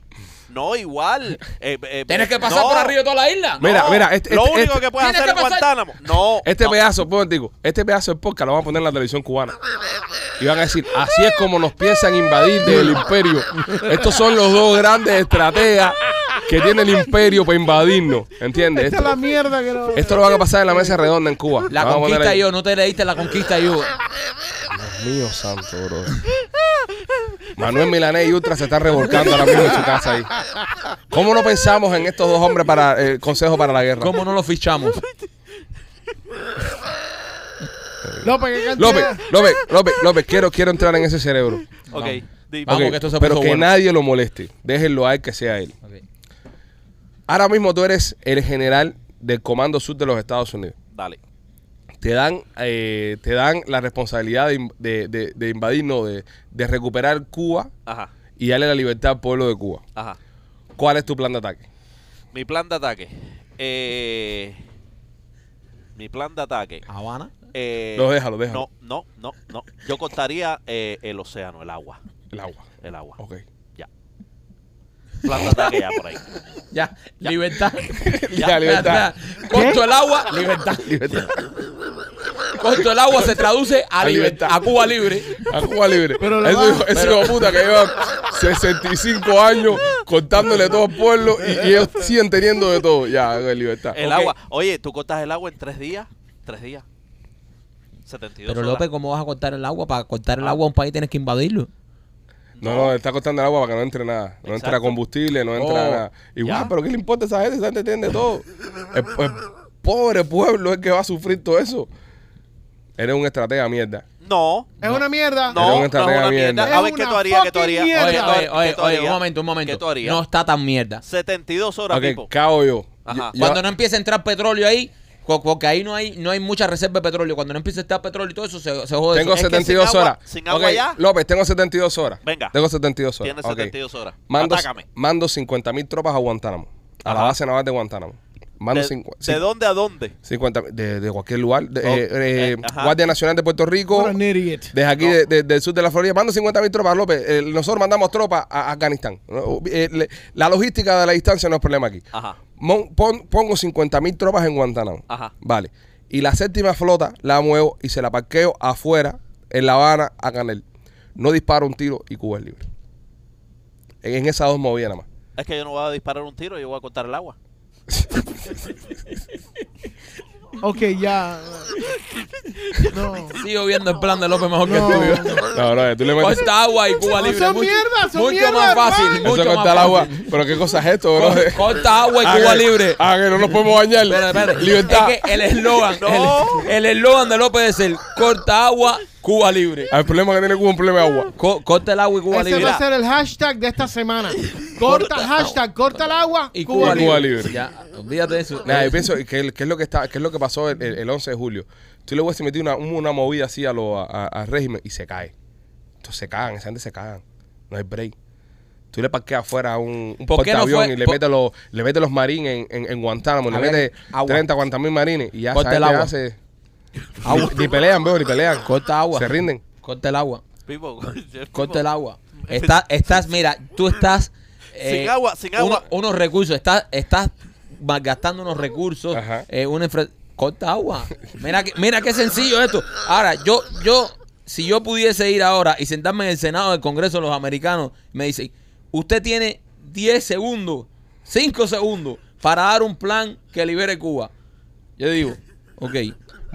No, igual. Eh, eh, Tienes que pasar no, por arriba de toda la isla. Mira, no. mira, este- lo este- único este- que puedes hacer en pasar- Guantánamo. No. Este no. pedazo, pues digo, este pedazo de podcast lo van a poner en la televisión cubana. Y van a decir, así es como nos piensan invadir del imperio. Estos son los dos grandes estrategas que tiene el imperio para invadirnos. ¿Entiendes? Esta es Esto, la mierda que no. esto lo van a pasar en la mesa redonda en Cuba. La Vamos conquista yo, no te leíste la conquista yo. Dios mío santo, bro. Manuel Milanés y Ultra se está revolcando ahora mismo en su casa ahí. ¿Cómo no pensamos en estos dos hombres para el consejo para la guerra? ¿Cómo no lo fichamos? López. López, López, López, López, quiero, quiero entrar en ese cerebro. Ok. Vamos, que esto se pero que bueno. nadie lo moleste. Déjenlo a él que sea él. Ahora mismo tú eres el general del Comando Sur de los Estados Unidos. Dale. Te dan, eh, te dan la responsabilidad de, de, de- de invadir, no, de, de recuperar Cuba Ajá, y darle la libertad al pueblo de Cuba. ajá. ¿Cuál es tu plan de ataque? Mi plan de ataque. Eh, mi plan de ataque. Habana. Eh, Lo déjalo, déjalo. No, no, no, no. Yo cortaría eh, el océano, el agua. El agua. El agua. Ok. Ya. Plan de por ahí. Ya, libertad. Ya, libertad. Corto el agua, libertad. Libertad. Corto el agua se traduce a, A libertad. libertad. A Cuba libre. A Cuba libre. Pero lo Eso va- dijo- ese hijo de puta que lleva 65 años contándole todo al pueblo y, y ellos siguen teniendo de todo. Ya, en libertad. El Ok. agua. Oye, tú cortas el agua en tres días. Tres días. 72 Pero horas. López, ¿cómo vas a cortar el agua? Para cortar el Ah. agua a un país tienes que invadirlo. No, no, está costando el agua para que no entre nada. No entra Exacto. combustible, no entra Oh, nada. Igual, ya. pero ¿qué le importa a esa gente? Esa gente entiende todo. El, el pobre pueblo es que va a sufrir todo eso. Eres un estratega mierda. No. Es una mierda. No, no es estratega una mierda. mierda. Es A ver, ¿qué tú harías? ¿Qué tú harías? Oye, ¿Qué tú- oye, oye, oye, un momento, un momento. ¿Qué tú harías? No está tan mierda. 72 horas, Ok, Pipo. ¿qué hago yo? Ajá. Yo- Cuando no empiece a entrar petróleo ahí, porque ahí no hay no hay mucha reserva de petróleo. Cuando no empiece a entrar petróleo y todo eso, se, se jode. Tengo eso. Es que 72 sin agua- horas. sin agua Ok, ya. López, tengo 72 horas. Venga. Tengo 72 horas. Tienes Ok. 72 horas. Mando, Atácame. mando 50 mil tropas a Guantánamo. A la Ajá. base naval de Guantánamo. Mando ¿De, cincu- ¿De dónde a dónde? 50 de, de cualquier lugar. De, Oh, eh, eh, eh. Guardia Nacional de Puerto Rico. What an idiot. Desde aquí, de- de- del sur de la Florida, mando 50 mil tropas, López. Eh, nosotros mandamos tropas a Afganistán. ¿no? Eh, le- la logística de la distancia no es problema aquí. Ajá. Mon- pon- pongo 50 mil tropas en Guantánamo. Ajá. Vale. Y la séptima flota la muevo y se la parqueo afuera, en La Habana, a Canel. No disparo un tiro y Cuba es libre. En, en esas dos movidas nada más. Es que yo no voy a disparar un tiro, yo voy a cortar el agua. Ok, ya. No. Sigo viendo el plan de López mejor que No. el tuyo. No, no, tú le metes. Corta agua y Cuba No, libre. son mucho, mierda, son mucho mierda, más fácil. hermano. Mucho Eso más corta el agua. fácil. Pero qué cosa es esto, bro. Co- Corta agua y Cuba libre. Ah, que no nos podemos bañar. Espera, espera. Libertad. Es que el eslogan, No. el- el eslogan de López es el corta agua, Cuba libre. El problema que tiene Cuba es un problema de agua. Co- corta el agua y Cuba Ese libre. va a ser el hashtag de esta semana. Corta el hashtag, corta el agua. Y Cuba Cuba, Cuba libre. libre. Ya, olvídate de eso. Nada, yo pienso que, que es lo que está, que es lo que pasó el, el- el 11 de julio. Tú le hubiese metido una, una movida así a lo, a- a- al régimen y se cae. Entonces se cagan, esa gente se cagan. No hay break. Tú le parqueas afuera un, un ¿Por qué no portaavión fue- y le por- metes los, le metes los marines en, en, en Guantánamo, le metes agua. 30, 40 mil marines y ya Corta esa el gente agua. hace- Ni, ni pelean, veo, ni pelean. Corta agua. Se rinden. Corta el agua. Pipo, Corta el agua. Está, estás, mira, tú estás. eh, Sin agua, sin uno- agua. unos recursos. Estás, estás malgastando unos recursos. Ajá. eh, una infra- Corta agua. Mira, que- mira qué sencillo esto. Ahora, yo, yo, si yo pudiese ir ahora y sentarme en el Senado del Congreso de los Americanos, me dicen, usted tiene 10 segundos, 5 segundos para dar un plan que libere Cuba. Yo digo, ok.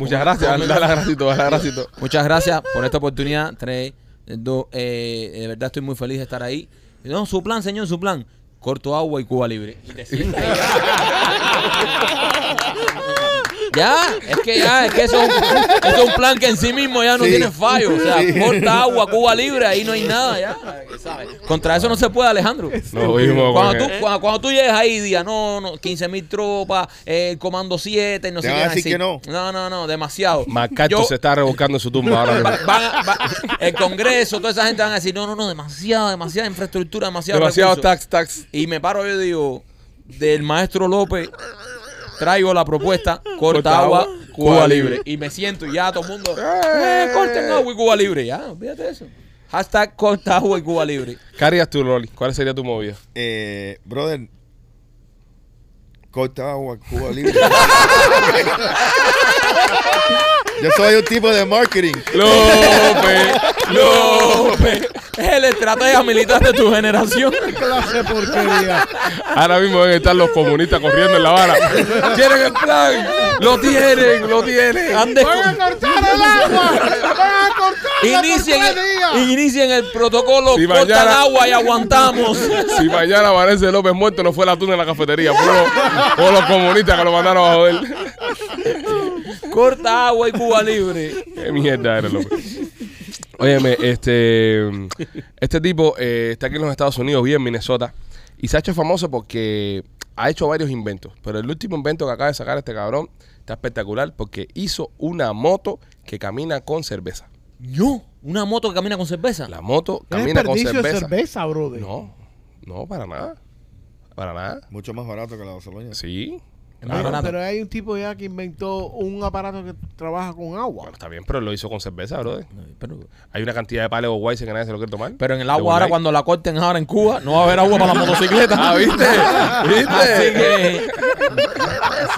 Muchas gracias. Dale las gracias dale las gracias. Muchas gracias por esta oportunidad. Tres, dos, eh, de verdad estoy muy feliz de estar ahí. No, su plan, señor, su plan. Corto agua y Cuba libre. Y te sientas. Ya, es que ya, es que eso, es un- eso es un plan que en sí mismo ya no Sí. tiene fallo. O sea, Sí. corta agua, Cuba libre, ahí no hay nada ya. ¿sabes? Contra eso no se puede, Alejandro. Nos vimos Cuando con tú, el- cuando, cuando tú llegues ahí y digas, no, no, 15 mil tropas, eh, el comando 7, no Te sé van qué. a decir que no. No, no, no, demasiado. Macato Yo- se está rebuscando en su tumba ahora mismo. van a- va- el Congreso, toda esa gente van a decir, no, no, no, demasiado, demasiada infraestructura, demasiado Demasiado recursos". tax, tax. Y me paro yo y digo, del maestro López, traigo la propuesta, corta, Corta agua, agua, Cuba, Cuba libre. libre. Y me siento y ya todo el mundo, eh, corten agua y Cuba libre. Ya, olvídate de eso. Hashtag corta agua y Cuba libre. ¿Qué harías tú, Rolly? ¿Cuál sería tu movida? Eh, brother, corta agua, Cuba libre. Yo soy un tipo de marketing. López, López. Es el estratega militar de tu generación. ¿Qué clase de porquería? Ahora mismo deben estar los comunistas corriendo en La Habana. ¿Quieren el plan? Lo tienen, lo tienen. ¡Van a cortar el agua! ¡Van a cortar Inicien, el protocolo, Si corta mañana- el agua y aguantamos. Si mañana aparece López muerto, no fue la tuna en la cafetería. Fue los, fue los comunistas que lo mandaron a joder. Corta agua y Cuba libre. Qué mierda eres, López. Óyeme, este, este tipo eh, está aquí en los Estados Unidos, vive en Minnesota, y se ha hecho famoso porque ha hecho varios inventos. Pero el último invento que acaba de sacar este cabrón está espectacular porque hizo una moto que camina con cerveza. No, una moto que camina con cerveza. La moto ¿Qué camina con desperdicio de cerveza. cerveza, brother? No, no, para nada. Para nada. Mucho más barato que la gasolina. Sí. Es Pero, hay un tipo ya que inventó un aparato que trabaja con agua. Bueno, está bien, pero lo hizo con cerveza, brother. Pero, Hay una cantidad de pales o guays que nadie se lo quiere tomar. pero en el agua ahora cuando la corten ahora en Cuba no va a haber agua para la motocicleta. Ah, ¿viste? ¿Viste? Así que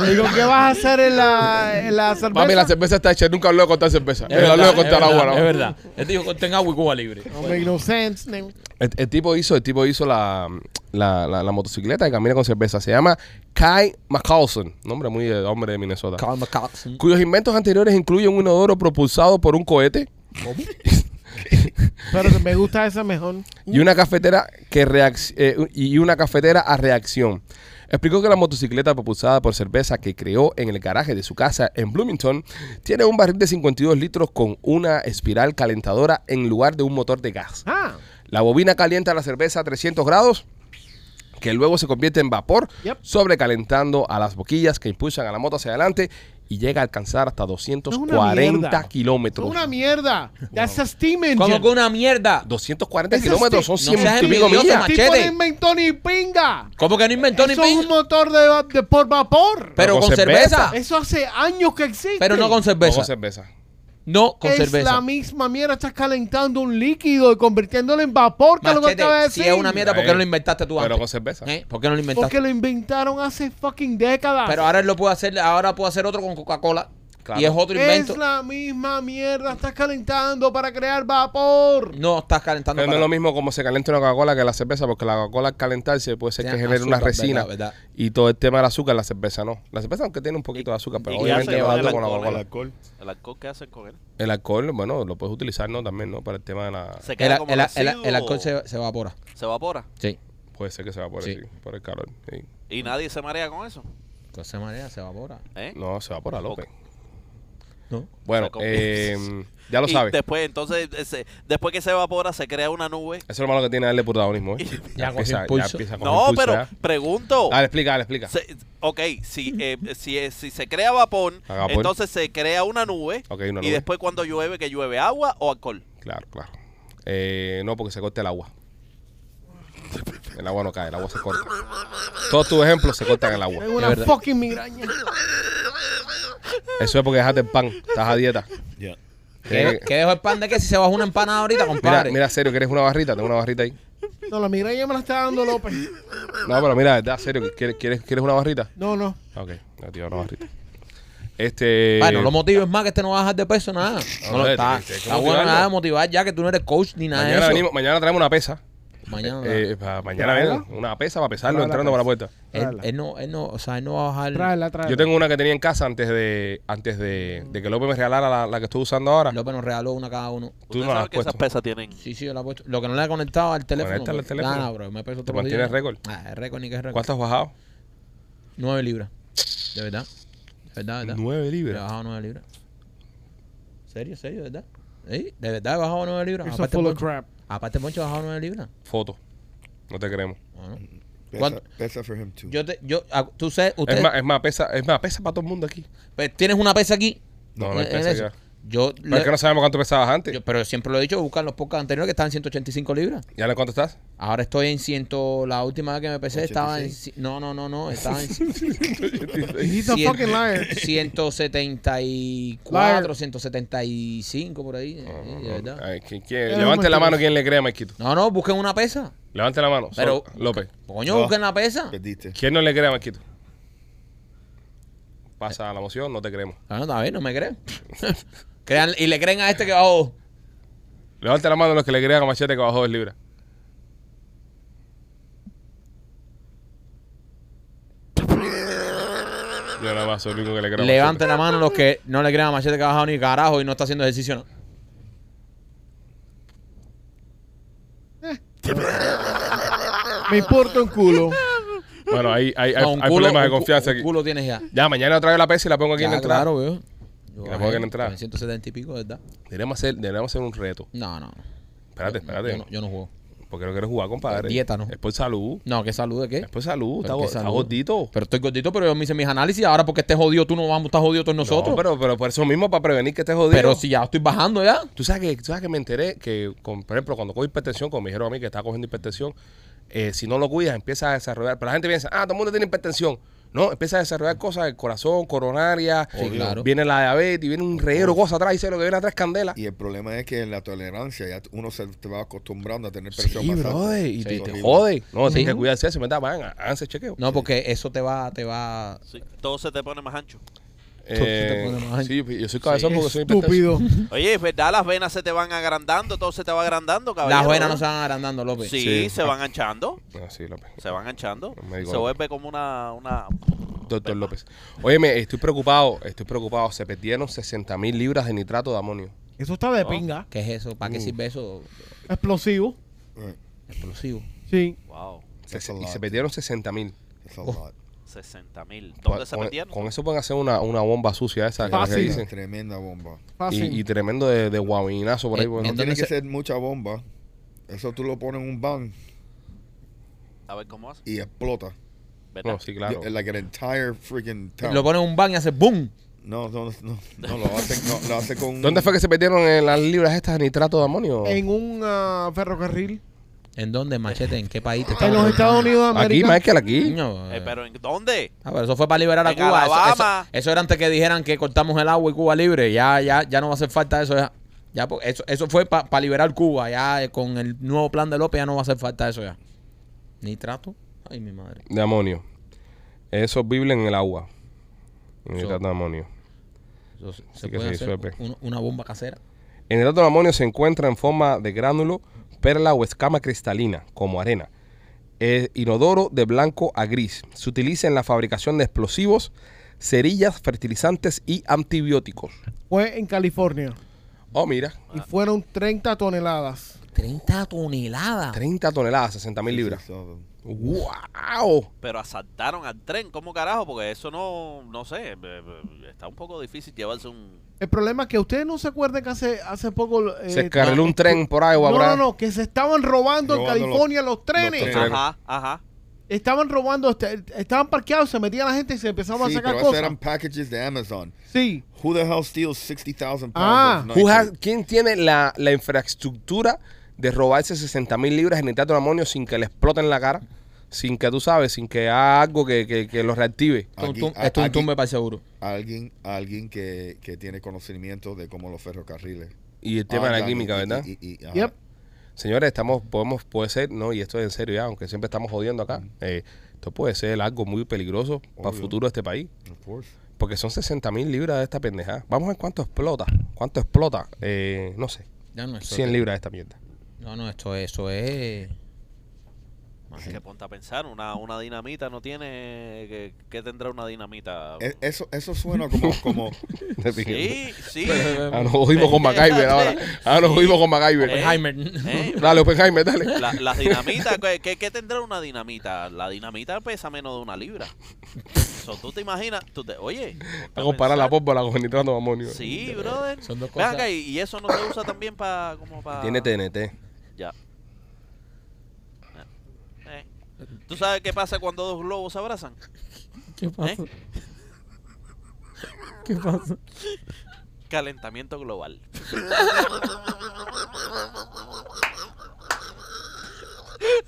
Digo, ¿qué vas a hacer en la, en la cerveza? Mami, la cerveza está hecha. Nunca habló de cortar cerveza. es verdad, habló de es cortar verdad, agua, ¿no? Es verdad. Él dijo corten agua y Cuba libre. No make no sense. El, el tipo hizo, el tipo hizo la, la, la- la motocicleta que camina con cerveza. Se llama Kai McCaulson, nombre muy de hombre de Minnesota. Carl McCaulson. Cuyos inventos anteriores incluyen un inodoro propulsado por un cohete Pero me gusta esa mejor. y una cafetera que reac- eh, y una cafetera a reacción. Explicó que la motocicleta propulsada por cerveza que creó en el garaje de su casa en Bloomington tiene un barril de 52 litros con una espiral calentadora en lugar de un motor de gas. Ah, La bobina calienta la cerveza a 300 grados, que luego se convierte en vapor, Yep. sobrecalentando a las boquillas que impulsan a la moto hacia adelante y llega a alcanzar hasta es una 240 mierda. kilómetros. Una mierda. That's a steam engine. Como que una mierda. 240 Ese kilómetros son sí- no 100 seas y pico millas. tipo no inventó ni pinga. Como que no inventó ni Eso es un pinga. motor de, de por vapor. Pero con con cerveza. cerveza. Eso hace años que existe. Pero no con No cerveza. con cerveza. No con es cerveza. la misma mierda. Estás calentando un líquido y convirtiéndolo en vapor. Que es lo que acaba de si decir. es una mierda, ¿por qué no lo inventaste tú Pero antes? con cerveza. ¿Eh? ¿Por qué no lo inventaste? Porque lo inventaron hace fucking décadas. Pero ahora él lo puede hacer, ahora puede hacer otro con Coca-Cola. Claro. Y es otro invento. es la misma mierda. Estás calentando para crear vapor. No estás calentando Pero no es para- lo mismo como se calienta una Coca-Cola que la cerveza, porque la Coca-Cola al calentarse puede ser que genere una azúcar, resina verdad, verdad. y todo el tema del azúcar, la cerveza no. La cerveza aunque tiene un poquito de azúcar, pero ¿Y qué obviamente hace va con alto el con la alcohol? El Coca-Cola. alcohol. ¿El alcohol qué hacen con él? El alcohol, bueno, lo puedes utilizar, ¿no? También, ¿no? Para el tema de la... ¿Se El, queda como el- el- el alcohol se, se evapora. se evapora? Sí. Puede ser que se va por, Sí. así, por el calor. sí. ¿Y nadie se marea con eso? Entonces se marea, se evapora. ¿Eh? No, se va por a López. ¿No? Bueno, eh, ya lo y sabes. después, entonces, ese- después que se evapora, se crea una nube. Eso es lo malo que tiene darle protagonismo, ¿eh? Ya cogió empieza, ya impulso. empieza a coger No, impulso, pero ya. pregunto. Dale, explica, dale, explica. Se- ok, si, eh, si, eh, si se crea vapor, entonces se crea una nube. Ok, una Y después cuando llueve, que llueve agua o alcohol. Claro, claro. Eh, no, porque se corta el agua. El agua no cae, el agua se corta. Todos tus ejemplos se cortan el agua. Tengo una verdad. fucking migraña. Eso es porque dejaste el pan, estás a dieta. Ya. ¿Qué, qué dejo el pan de qué? Si se baja una empanada ahorita, Mira, compadre. mira, serio, ¿quieres una barrita? Tengo una barrita ahí. No, la migraña me la está dando López. No, pero mira, verdad, serio, ¿quieres, quieres, quieres una barrita? No, no. Ok, no, tío, una barrita. Este. Bueno, no lo motives más que este no va a bajar de peso, nada. No, lo está. Está bueno nada de motivar ya que tú no eres coach ni nada de Mañana, eso. venimos, mañana traemos una pesa. Mañana. Eh, pa- mañana viene una pesa para pesarlo Tráela, entrando por la pues. puerta. él, él no, él no, o sea, él no va a bajar. Tráela, tráela. Yo tengo una que tenía en casa antes de antes de, de que López me regalara la, la que estoy usando ahora. López nos regaló una cada uno. Tú no la has que esas pesas tienen. Sí, sí, yo la he puesto. Lo que no le he conectado al teléfono. Conéctale al teléfono. Nada, bro. Me peso ¿Te mantienes récord? Ah, es récord ni que es récord. ¿Cuánto has bajado? Nueve libras. De verdad. De verdad, de verdad. Nueve He libras. bajado nueve libras. ¿Serio, serio, de verdad? ¿Sí? ¿De verdad he bajado nueve libras? Eso Aparte, full of crap. Aparte Poncho he bajado nueve libras. Foto. No te creemos. Bueno. Pesa, pesa for him too. Yo te, yo, tú sabes, usted, Es más, es más, pesa, es más, pesa para todo el mundo aquí. pues, tienes una pesa aquí. No, no hay en- en pesa eso. ya. Yo, Pero es que no sabemos cuánto pesabas antes. yo- pero siempre lo he dicho, buscan los podcasts anteriores que estaban en 185 libras. ¿Ya en cuánto estás? Ahora estoy en ciento, la última vez que me pesé estaba en, 86. ci- no, no, no, no, estaba en He's a Cien- fucking liar. 174, Liar. 175 por ahí, eh, de verdad. Ay, ¿quién- quién- Levante la mano quien le cree a Maikito. No, no, busquen una pesa. Levante la mano. Pero- López. Coño, No. busquen la pesa. Perdiste. ¿Quién no le cree a Maikito? Pasa la moción, no te creemos. Ah, no, está bien, no me creen. Crean, y le creen a este que bajó. Levante la mano los que le crean a Machete que bajó dos libras. Yo nada más soy el único que le creo a Levante Machete. la mano los que no le crean a Machete que ha bajado ni carajo y no está haciendo ejercicio. No. Me importa un culo. Bueno, hay, hay, hay, No, un hay culo- problemas de un cu- confianza un aquí. culo tienes ya. Ya, mañana traigo la pesa y la pongo aquí en la Ya, entrada. claro, veo. Yo la bajé pongo aquí en la entrada. con 170 y pico, ¿verdad? Deberíamos hacer, deberíamos hacer un reto. No, no. Espérate, espérate. Yo, no, yo no juego. Porque no quieres jugar, compadre. Dieta, ¿no? Es por salud. No, ¿qué salud de qué? Es por salud. Está, ¿Pero go- qué está gordito. Pero estoy gordito, pero yo me hice mis análisis. Ahora porque estés jodido, tú no vamos a estar jodido todos nosotros. No, pero, pero por eso mismo, para prevenir que estés jodido. Pero si ya estoy bajando ya. Tú sabes que, tú sabes que me enteré que, con, por ejemplo, cuando cojo hipertensión, como me dijeron a mí que estaba cogiendo hipertensión, eh, si no lo cuidas, empieza a desarrollar. Pero la gente piensa, ah, todo el mundo tiene hipertensión. No, empieza a desarrollar cosas del corazón, coronaria, Sí, claro. viene la diabetes, viene un reguero de cosas atrás, y lo que viene atrás es candela. Y el problema es que la tolerancia, ya uno se te va acostumbrando a tener Sí, presión más alta. brother, y Sí, te, sí. te jode. No, Sí. tienes que cuidarse eso, ¿verdad? Van, háganse chequeo. No, porque eso te va, te va. Sí, todo se te pone más ancho. Eh, más sí, yo soy cabezón porque soy estúpido. Oye, es verdad, las venas se te van agrandando, todo se te va agrandando, caballero. Las venas no se van agrandando, López. Sí, Sí. se van anchando. Ah, sí, López. Se van anchando. Se vuelve como una, una... Doctor López. Óyeme, estoy preocupado, estoy preocupado. Se perdieron 60 mil libras de nitrato de amonio. Eso está de pinga. ¿Qué es eso? ¿Para qué Uh. sirve eso? Explosivo. Explosivo. Sí. Wow. Se- y se perdieron 60 mil. Oh. Lot. 60 mil. ¿Dónde se con, perdieron? con eso pueden hacer una, una bomba sucia esa que, la que Fácil. dicen. Tremenda bomba. Y, Fácil. y tremendo de, de guabinazo por ahí. Eh, bueno. ¿en Tiene dónde que se- ser mucha bomba. Eso tú lo pones en un van A ver cómo hace. y explota. ¿Verdad? no, sí, claro. Yo- Like an entire freaking town. Lo pones en un ban y hace boom. No, no, no, no, lo hace, no, lo hace con... ¿Dónde fue que se perdieron en las libras estas de nitrato de amonio? En un ah, ferrocarril. ¿En dónde, machete? ¿En qué país te En los Estados Unidos de Aquí, América. Michael, aquí. Eh, eh. pero ¿en dónde? Ah, pero eso fue para liberar a En Cuba. Eso- Alabama. Eso, eso era antes que dijeran que cortamos el agua y Cuba libre. Ya, ya, ya no va a hacer falta eso. Ya, ya po- eso, eso fue para liberar Cuba. Ya eh, con el nuevo plan de López ya no va a hacer falta eso ya. Nitrato. Ay, mi madre. De amonio. Eso es Biblia en el agua. El So- nitrato de amonio. Eso se que puede se hacer disuelve. un- una bomba casera. El nitrato de amonio se encuentra en forma de gránulo, perla o escama cristalina, como arena. Es inodoro de blanco a gris. Se utiliza en la fabricación de explosivos, cerillas, fertilizantes y antibióticos. Fue en California. Oh, mira. Y fueron 30 toneladas. 30 toneladas. 30 toneladas, 60 mil libras. ¡Wow! Pero asaltaron al tren, ¿cómo carajo? Porque eso no, no sé, eh, eh, está un poco difícil llevarse un... El problema es que ustedes no se acuerdan que hace, hace poco... eh, Se escarriló un tren por ahí o No, no, no, que se estaban robando, en Robando los- California los, trenes. los trenes. Ajá, ajá. Estaban robando, este, estaban parqueados, se metían la gente y se empezaban Sí, a sacar pero cosas. eran packages de Amazon. Sí. Who the hell steals 60,000 pounds Ah. Who has-? ¿Quién tiene la, la infraestructura de robarse 60 mil libras de nitrato de amonio sin que le exploten la cara? Sin que tú sabes, sin que haga algo que, que- que lo reactive. Esto es un Aquí- tum- a- esto es un aquí- tumbe para el seguro. Alguien, alguien que, que tiene conocimiento de cómo los ferrocarriles. Y el tema de la química, y- ¿verdad? y- y- y- ajá. Yep. Señores, estamos, podemos, puede ser, no, y esto es en serio ya, aunque siempre estamos jodiendo acá. eh, esto puede ser algo muy peligroso para el futuro de este país. Of course. Porque son 60 mil libras de esta pendejada. Vamos a ver cuánto explota. ¿Cuánto explota? Eh, no sé. Ya no, esto 100 libras de esta mierda. No, no, esto, eso es. Más que ponte a pensar, una, una dinamita no tiene... ¿Qué, qué tendrá una dinamita? E- Eso, eso suena como, como Sí, sí. Ah, nos jodimos con MacGyver ahora. Ah, nos jodimos con MacGyver. Eh, Oppenheimer. eh, Dale, Oppenheimer, dale. La, las dinamitas, ¿qué, qué, tendrá una dinamita? La dinamita pesa menos de una libra. So, tú te imaginas, tú te, oye, A comparar la pórvola con nitrato de amonio. Sí, brother. Son dos cosas. acá, y, y eso no se usa también para como para Tiene TNT. Ya. Eh. ¿Tú sabes qué pasa cuando dos globos se abrazan? ¿Qué pasa? ¿Eh? ¿Qué pasa? Calentamiento global.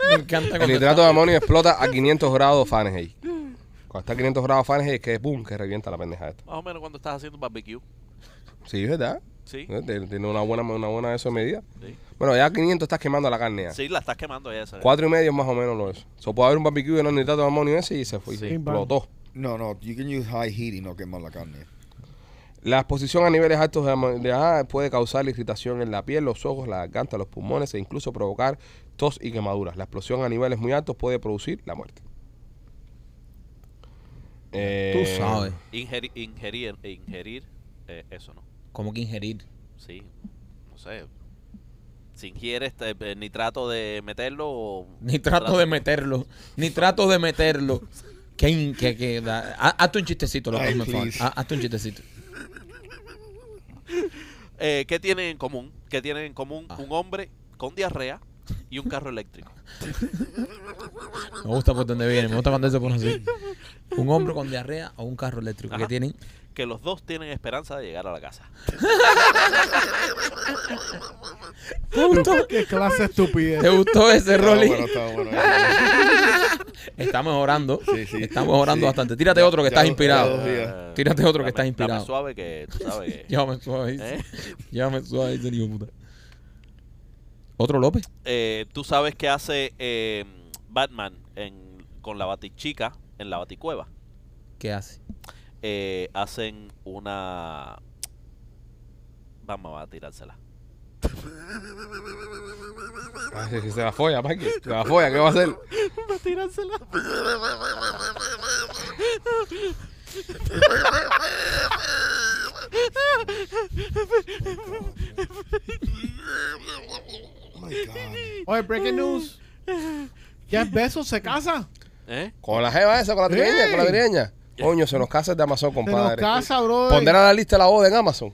Me encanta El nitrato de amonio explota a 500 grados Fahrenheit. Cuando está a 500 grados Fahrenheit es que boom, que revienta la pendeja esta. Más o menos cuando estás haciendo barbecue. Sí, es verdad. Sí. Eh, Tiene una buena, una buena de eso de medida. Sí. Bueno, ya a 500 estás quemando la carne ya. Sí, la estás quemando ya esa. Cuatro y medio es más o menos lo eso. So, puede haber un barbecue en el nitrato de amonio ese y se fue. y Sí. se explotó. No, no, you can use high heat y no quemar la carne. La exposición a niveles altos de amoníaco puede causar irritación en la piel, los ojos, la garganta, los pulmones e incluso provocar tos y quemaduras. La explosión a niveles muy altos puede producir la muerte. Eh, Tú sabes. Ingerir, ingerir, ingerir eh, eso no. Como que ingerir. Sí, no sé. Si ingieres eh, eh, nitrato de meterlo o... Ni trato de meterlo. Ni trato de meterlo. Que, que, que da- hazte un chistecito, lo que Ay, Hazte un chistecito. Eh, ¿Qué tienen en común? ¿Qué tienen en común Ah. un hombre con diarrea y un carro eléctrico? Me gusta por donde viene. Me gusta cuando se pone así. Un hombre con diarrea o un carro eléctrico. ¿Qué Ajá. tienen? Que los dos tienen esperanza de llegar a la casa. Qué clase estupidez. ¿Te gustó ese, Rolly? bueno, estaba bueno. Está mejorando. Sí, sí. Está mejorando Sí. bastante. Tírate otro que Ya estás inspirado. Eh, Tírate otro que dame- estás dame inspirado. suave que tú sabes que... Llévame suave. ¿Eh? Llévame suave, hijo puta. ¿Otro López? Eh, tú sabes qué hace eh, Batman en, con la batichica en la baticueva. ¿Qué hace? Eh, hacen una... Vamos a tirársela. ay, si se la folla, Mikey. Se la folla, ¿qué va a hacer? a tirársela. Oh my God. Oye, breaking news. Jeff Bezos se casa. ¿Eh? Con la jeva esa, con la trigueña, con la trigueña. Coño, se nos casa el de Amazon, Se nos compadre. casa, bro. Pondrá la lista de la boda en Amazon.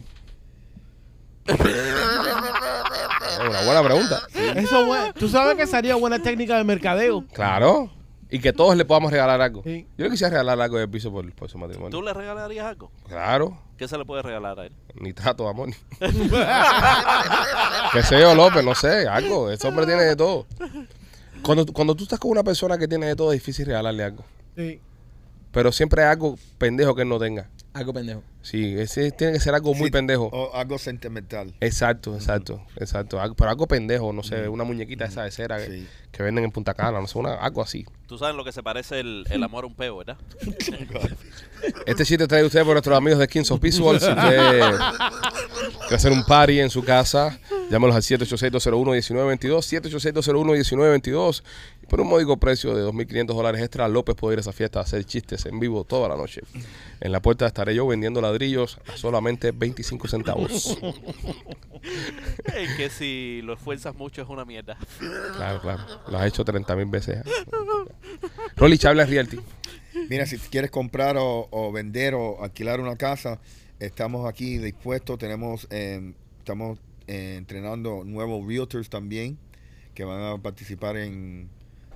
Es una buena pregunta. Eso, bu- tú sabes que sería buena técnica de mercadeo. Claro. Y que todos le podamos regalar algo. Sí. Yo le quisiera regalar algo del piso por, por su matrimonio. ¿Tú le regalarías algo? Claro. ¿Qué se le puede regalar a él? Ni trato de amor. que sé yo, López, no sé, algo. Ese hombre tiene de todo. Cuando, cuando tú estás con una persona que tiene de todo, es difícil regalarle algo. Sí. Pero siempre hay algo pendejo que él no tenga. Algo pendejo. Sí, ese tiene que ser algo muy Sí, pendejo. O algo sentimental. Exacto, exacto, exacto. Algo- Pero algo pendejo, no sé, una muñequita esa de cera que, Sí. que venden en Punta Cana, no sé, una, algo así. Tú sabes lo que se parece el, el amor a un peo, ¿verdad? Este chiste trae usted por nuestros amigos de Kings of Visual. Si usted quiere hacer un party en su casa, llámenos al 786-201-1922, 786-201-1922. Por un módico precio de 2.500 dólares extra, López puede ir a esa fiesta a hacer chistes en vivo toda la noche. En la puerta estaré yo vendiendo ladrillos a solamente 25 centavos. Es que si lo esfuerzas mucho es una mierda. Claro, claro. Lo has hecho 30 mil veces. ya. Rolly Chabla Realty. Mira, si quieres comprar o, o vender o alquilar una casa, estamos aquí dispuestos. Tenemos, eh, estamos eh, entrenando nuevos realtors también que van a participar en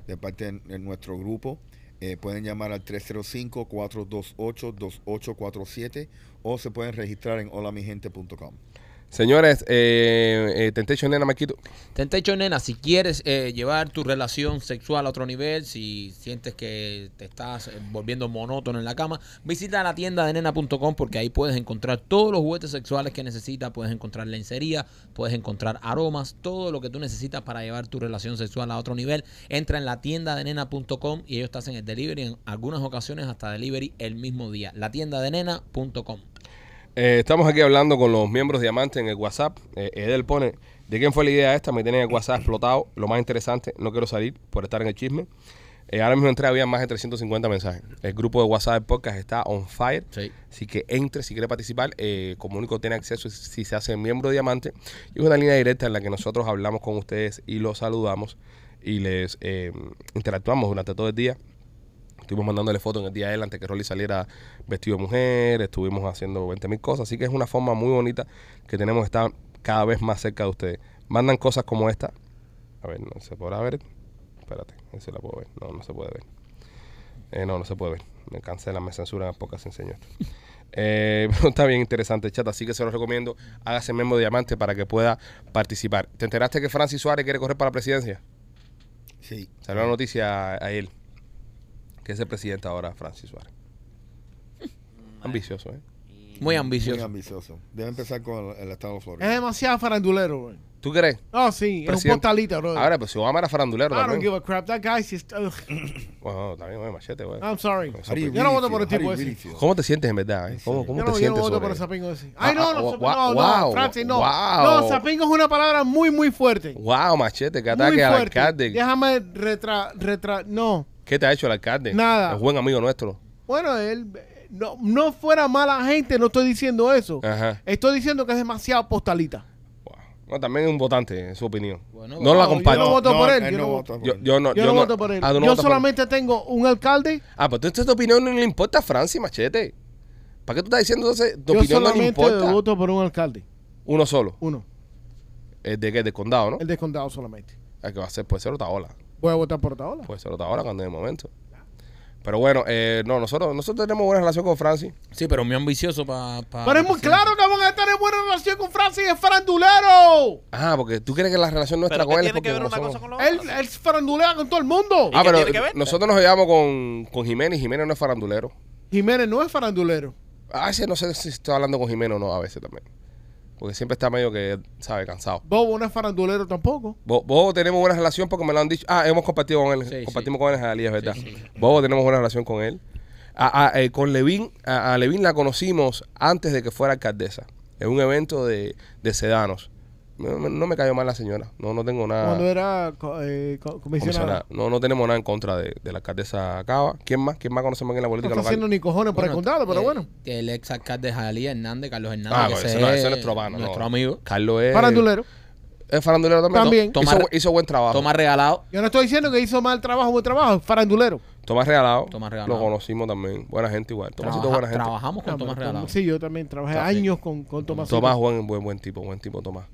de parte de, nuestro grupo. Eh, pueden llamar al 305-428-2847 o se pueden registrar en holamigente.com. Señores, eh, eh, Temptation Nena Maquito. Tentecho, nena, si quieres eh, llevar tu relación sexual a otro nivel, si sientes que te estás eh, volviendo monótono en la cama, visita la tienda de nena.com porque ahí puedes encontrar todos los juguetes sexuales que necesitas, puedes encontrar lencería, puedes encontrar aromas, todo lo que tú necesitas para llevar tu relación sexual a otro nivel. Entra en la tienda de nena.com y ellos te hacen el delivery, en algunas ocasiones hasta delivery el mismo día. La tienda de nena.com. Eh, estamos aquí hablando con los miembros Diamante en el WhatsApp. Eh, Edel pone, ¿de quién fue la idea esta? Me tienen el WhatsApp explotado. Lo más interesante, no quiero salir por estar en el chisme. Eh, ahora mismo entré, había más de 350 mensajes. El grupo de WhatsApp del podcast está on fire. Sí. Así que entre si quiere participar. Eh, como único tiene acceso si- si se hace miembro Diamante. Y es una línea directa en la que nosotros hablamos con ustedes y los saludamos y les eh, interactuamos durante todo el día. Estuvimos mandándole fotos en el día de él antes que Rolly saliera vestido de mujer. Estuvimos haciendo 20 mil cosas. Así que es una forma muy bonita que tenemos de estar cada vez más cerca de ustedes. Mandan cosas como esta. A ver, no se podrá ver. Espérate, si la puedo ver. No, no se puede ver. Eh, no, no se puede ver. Me cancelan, me censuran pocas enseño esto. Eh, pero está bien interesante el chat, así que se lo recomiendo. Hágase miembro de Diamante para que pueda participar. ¿Te enteraste que Francis Suárez quiere correr para la presidencia? Sí. Salió la noticia a él. Que es el presidente ahora, Francis Suárez. Ambicioso, ¿eh? Muy Muy ambicioso. ambicioso. Debe empezar con el, el estado de Es Florida. demasiado farandulero, güey. ¿Tú crees? Oh, sí, es un postalita, bro. Ahora, pues si Obama era farandulero I don't give a crap. That guy's just. Bueno, también, güey, machete, güey. I'm sorry. Yo no voto por el feel? tipo ese. ¿Cómo te sientes en verdad? eh? ¿Cómo, cómo Yo te no, yo no sientes voto sobre por el sapingo ese. Ah, Ay, no, ah, no, wow, no, wow, no, Francis, no. wow. No, sapingo es una palabra muy, muy fuerte. Wow, machete, que ataque al alcalde. Déjame retra, retra, no. ¿Qué te ha hecho el alcalde? Nada. Es buen amigo nuestro. Bueno, él no, no fuera mala gente, no estoy diciendo eso. Ajá. Estoy diciendo que es demasiado postalita. No, también es un votante, en su opinión. Bueno, no bueno, la yo no voto por él, él yo no vota por Yo, él. yo no, Yo, no, voto por él. Ah, no yo votas por él. solamente tengo un alcalde. Ah, pues entonces tu opinión no le importa a Francis, machete. ¿Para qué tú estás diciendo entonces? Tu Yo opinión no le solamente importa. voto por un alcalde. Uno solo. Uno. El de qué? Del condado, ¿no? El de condado solamente. El que va a ser, puede ser Otaola. Voy a votar por Otaola. Puede ser Otaola cuando es el momento. Pero bueno, eh, no, nosotros, nosotros tenemos buena relación con Francis. Sí, pero muy ambicioso para. Pero es muy claro que van a estar en buena relación con Francis, es farandulero. Ah, porque tú crees que la relación nuestra ¿Pero con él es tiene que porque ver una somos- cosa con Él, él farandulea con todo el mundo. ¿Y Ah, pero tiene que ver? nosotros nos llevamos con, con Jiménez Jiménez no es farandulero. Jiménez no es farandulero. A veces no sé si estoy hablando con Jiménez o no, a veces también. Porque siempre está medio que, sabe, cansado. Bobo no es farandulero tampoco. Bo- Bobo tenemos buena relación porque me lo han dicho. Ah, hemos compartido con él. Sí, compartimos sí. con él en Jalía, es verdad. Sí, sí. Bobo tenemos buena relación con él. A- a- eh, con Levin, a, a Levin la conocimos antes de que fuera alcaldesa. En un evento de, de sedanos. No, no- no me cayó mal la señora. No, no tengo nada. Cuando era eh, co- comisionada. comisionada. No, no tenemos nada en contra de, de la alcaldesa Cava. ¿Quién más? ¿Quién más conocemos aquí en la No política está local? haciendo ni cojones por el Bueno, condado, pero eh, bueno. El ex alcalde de Jalía, Hernández, Carlos Hernández. Ah, que ese ese, no, ese es es nuestro. Nuestro no. amigo. Carlos es. Farandulero. Es farandulero también. También. Hizo, hizo buen trabajo. Toma regalado. Yo no estoy diciendo que hizo mal trabajo, buen trabajo, farandulero. Tomás Regalado. Tomás Regalado. Lo conocimos también. Buena gente igual. Tomasito Trabaja- buena gente. Trabajamos con Tomás Regalado. Sí, yo también trabajé Ah, sí. años con, con Tomás. Tomás, buen, buen, buen tipo, buen tipo, Tomás.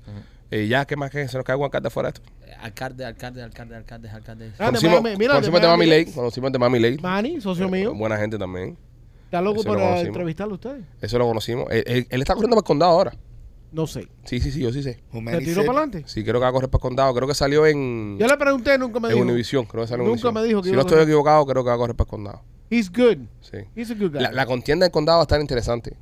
Eh, ya, ¿qué más que se nos cae un alcalde fuera de esto? Eh, Alcalde, alcalde, alcalde, alcalde, alcalde. Ah, de Conocimos, Miami, mira, conocimos de de Mami Miami. Conocimos de Mami Ley. Manny, socio mío. Buena gente también. ¿Está loco ese por lo eh, conocimos. entrevistarlo a ustedes? Eso lo conocimos. Él, él- él está corriendo para el condado ahora. No sé. Sí, sí, sí, yo sí sé. ¿Se tiró para adelante? Sí, creo que va a correr para el condado. Creo que salió en, Yo le pregunté, nunca me en dijo. Univisión. Creo que salió en Nunca me dijo que Si iba no a estoy correr. equivocado, creo que va a correr para el condado. He's good. Sí. He's a good guy. La, la contienda del condado va a estar interesante.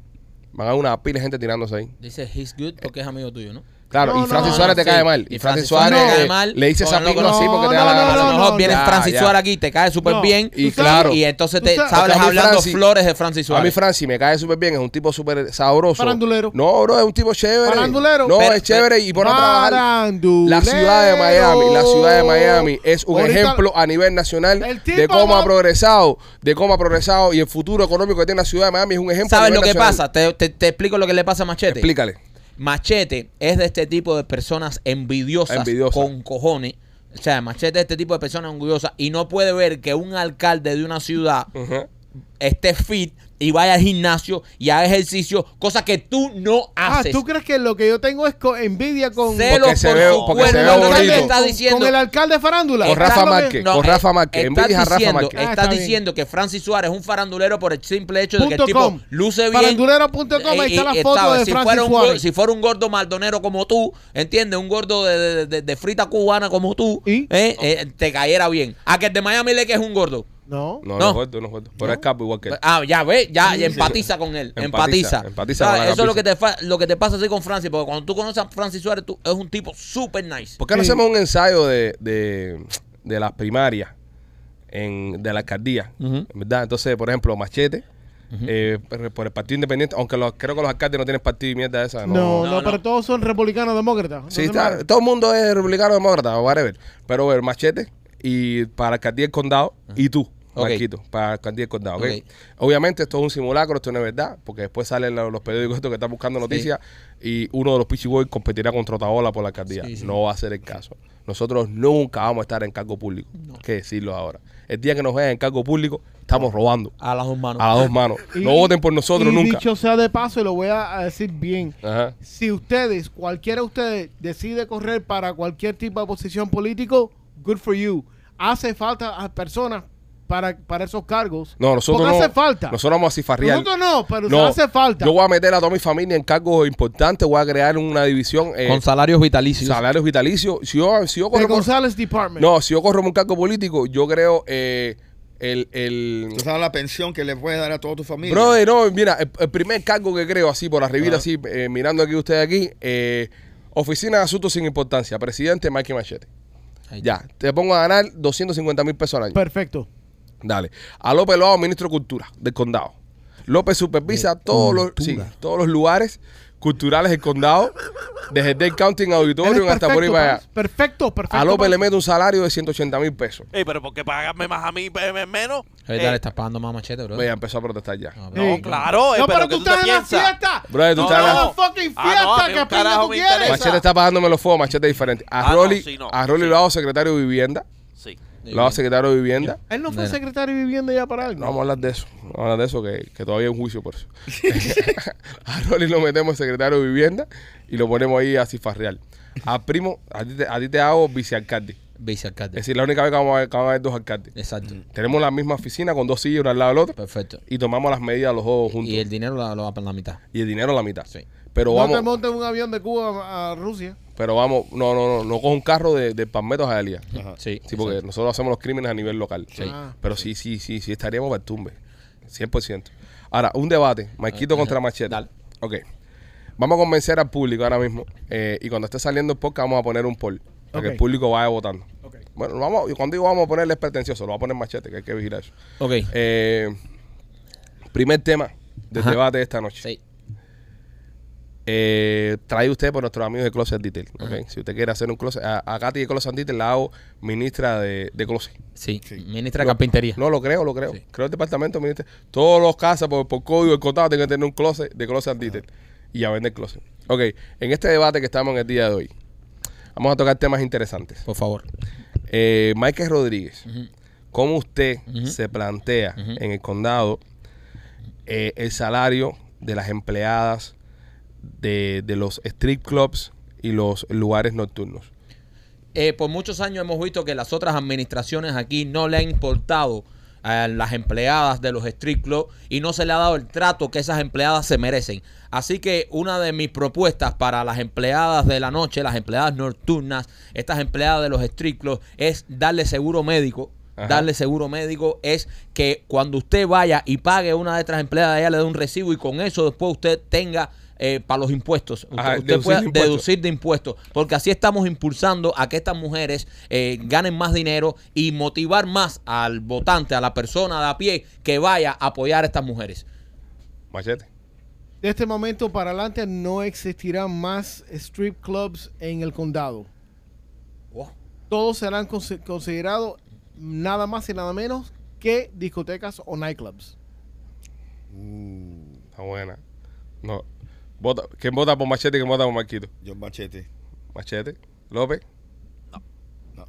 Van a haber una pila de gente tirándose ahí. Dice he's good porque es amigo tuyo, ¿no? Claro, No, y Francis no, Suárez te sí. cae mal. Y, Y Francis Suárez Suárez te cae eh, mal. le dice No, sapingo no, así no, porque te no, da la no, A gana. lo no, mejor no, viene ya, Francis ya. Suárez aquí, te cae súper No, bien. Y claro. Y entonces te sabes- sabes hablando Francis- flores de Francis A mí Suárez. Francis me cae súper bien, es un tipo súper sabroso. Farandulero. No, bro, es un tipo chévere. Farandulero. No, Pero- es chévere y pone a trabajar. La ciudad de Miami, la ciudad de Miami es un Ahorita- ejemplo a nivel nacional de cómo ha progresado, de cómo ha progresado y el futuro económico que tiene la ciudad de Miami es un ejemplo. ¿Sabes lo que pasa? Te explico lo que le pasa a Machete. Explícale. Machete es de este tipo de personas envidiosas Envidiosa. con cojones. O sea, Machete es este tipo de personas envidiosas y no puede ver que un alcalde de una ciudad esté fit y vaya al gimnasio y haga ejercicio, cosa que tú no Ah, haces. ¿tú crees que lo que yo tengo es co- envidia con, Celos Porque se por ve- su porque se ve bonito. está con- diciendo. con el alcalde farándula? Con Rafa ¿Estás lo que- Márquez. con Rafa Márquez. Estás Envidias a Rafa diciendo, Márquez. Ah, estás está bien. diciendo que Francis Suárez es un farandulero por el simple hecho de que el tipo com. luce bien. Farandulero.com, ahí Y- está la y- foto ¿sabes? de si Francis fuera un, Suárez. Si fuera un gordo maldonero como tú, ¿entiendes? Un gordo de, de- de- de frita cubana como tú, ¿Y? ¿eh? Eh, te cayera bien. A que el de Miami le que es un gordo. No. No, no, No. no es. Pero es capo igual que él. Ah, ya ves, ya y empatiza con él. Empatiza, Empatiza. empatiza ¿Sabes? con la Eso es lo que, te fa- lo que te pasa así con Francis, porque cuando tú conoces a Francis Suárez, tú es un tipo súper nice. ¿Por qué no Sí. hacemos un ensayo de, de, de las primarias en, de la alcaldía? Ujú. ¿Verdad? Entonces, por ejemplo, Machete, eh, por por el Partido Independiente, aunque los- creo que los alcaldes no tienen partido y mierda esa. No, No. no, pero todos son republicanos demócratas. Sí, está- todo el mundo es republicano demócrata, whatever. Pero el Machete y para la alcaldía del condado y tú. Marquito, para alcaldía del condado. Obviamente esto es un simulacro, esto no es verdad, porque después salen los, los periódicos estos que están buscando noticias y uno de los Pichi Boys competirá contra Otaola por la alcaldía. Sí, sí. No va a ser el caso. Nosotros nunca vamos a estar en cargo público. Hay que decirlo ahora. El día que nos vean en cargo público, estamos robando A las dos manos. a las dos manos. Y- no voten por nosotros y nunca. dicho sea de paso, y lo voy a a decir bien. Ajá. Si ustedes, cualquiera de ustedes, decide correr para cualquier tipo de posición político, good for you. Hace falta a personas para, para esos cargos. No, nosotros Porque no. hace falta. Nosotros vamos a cifarrear. Nosotros no, pero No, hace falta. Yo voy a meter a toda mi familia en cargos importantes, voy a crear una división, eh, Con salarios vitalicios. salarios vitalicios. Si yo, si yo de corro por, González Department. no, si yo corro un cargo político, yo creo eh, el, el Tú sabes la pensión que le puedes dar a toda tu familia. Brother, no, mira, el, el primer cargo que creo, así por arribita, Ah. así, eh, mirando aquí ustedes aquí, eh, Oficina de Asuntos Sin Importancia, presidente Mikey Machete. Ahí Ya, te pongo a ganar 250 mil pesos al año. Perfecto. Dale. A López Loado, ministro de Cultura del condado. López supervisa todos los, sí, todos los lugares culturales del condado, desde Dade County en Auditorium hasta por ahí para allá. Perfecto, perfecto. A López le mete un salario de 180 mil pesos. Ey, pero ¿por qué pagarme más a mí menos? Ahorita Eh, le estás pagando más machete, bro. Pues ya empezó a protestar ya. No, no, Sí. claro, eh, No, pero, pero ¿qué tú estás en la fiesta. Brother, tú No, estás en la- fucking Ah, no, a fiesta. Machete está pagándome los fuegos, Machete diferente. A Ah, no, Rolly, sí, no, a Rolly sí. lo hago secretario de vivienda. Sí. Lo hago secretario de vivienda. Él no fue Nena. secretario de vivienda ya para algo. No vamos a hablar de eso. Vamos a hablar de eso, que, que todavía hay un juicio por eso. a Rolly lo metemos secretario de vivienda y lo ponemos ahí a cifarreal. A Primo, a ti te, a ti te hago vicealcalde. Es Vicealcalde. decir, la única vez que vamos a ver, que vamos a ver dos alcaldes. Exacto. Tenemos la misma oficina con dos sillas una al lado del otro Perfecto. y tomamos las medidas los dos juntos. Y el dinero lo, lo va para la mitad. Y el dinero a la mitad. Sí. Pero no te vamos, montes en un avión de Cuba a, a Rusia. pero vamos, no, no, no, no cojo un carro de, de Palmetto a Jalía. Ajá. Sí. Sí, porque nosotros hacemos los crímenes a nivel local. Ah, Pero sí, sí, sí, sí estaríamos para el tumbe. 100%. Ahora, un debate. Marquito contra Machete. Dale. Ok. Vamos a convencer al público ahora mismo. eh, y cuando esté saliendo el podcast, vamos a poner un poll. Para que Ok. el público vaya votando. ok. Bueno, vamos, y cuando digo vamos a ponerle es pretencioso, lo va a poner Machete, que hay que vigilar eso. Ok. Eh, primer tema del Ajá. debate de esta noche. Sí. Eh, trae usted por nuestros amigos de Closet Detail. Si usted quiere hacer un closet, a, a Katy de Closet Detail la hago ministra de, de Closet. Sí. Sí. Ministra de Carpintería. No, lo creo, lo creo. Sí. Creo el departamento ministra. Todos los casas por, por código del condado tienen que tener un closet de Closet Detail. Y a vender closet. Ok, en este debate que estamos en el día de hoy, vamos a tocar temas interesantes. Por favor. Eh, Michael Rodríguez. ¿cómo usted se plantea en el condado eh, el salario de las empleadas de, de los strip clubs y los lugares nocturnos? Eh, por muchos años hemos visto que las otras administraciones aquí no le han importado a las empleadas de los street clubs y no se le ha dado el trato que esas empleadas se merecen. Así que una de mis propuestas para las empleadas de la noche, las empleadas nocturnas, estas empleadas de los street clubs, es darle seguro médico. Ajá. Darle seguro médico es que cuando usted vaya y pague una de estas empleadas, ella le dé un recibo y con eso después usted tenga eh, para los impuestos. Usted, Ajá, usted pueda deducir de impuestos, porque así estamos impulsando a que estas mujeres eh, ganen más dinero y motivar más al votante, a la persona de a pie que vaya a apoyar a estas mujeres. Machete. De este momento para adelante no existirán más strip clubs en el condado. Todos serán consi- considerados nada más y nada menos que discotecas o nightclubs. Uh, Está buena. No. Vota, ¿Quién vota por Machete y quién vota por Marquito? John Machete. Machete. López. No.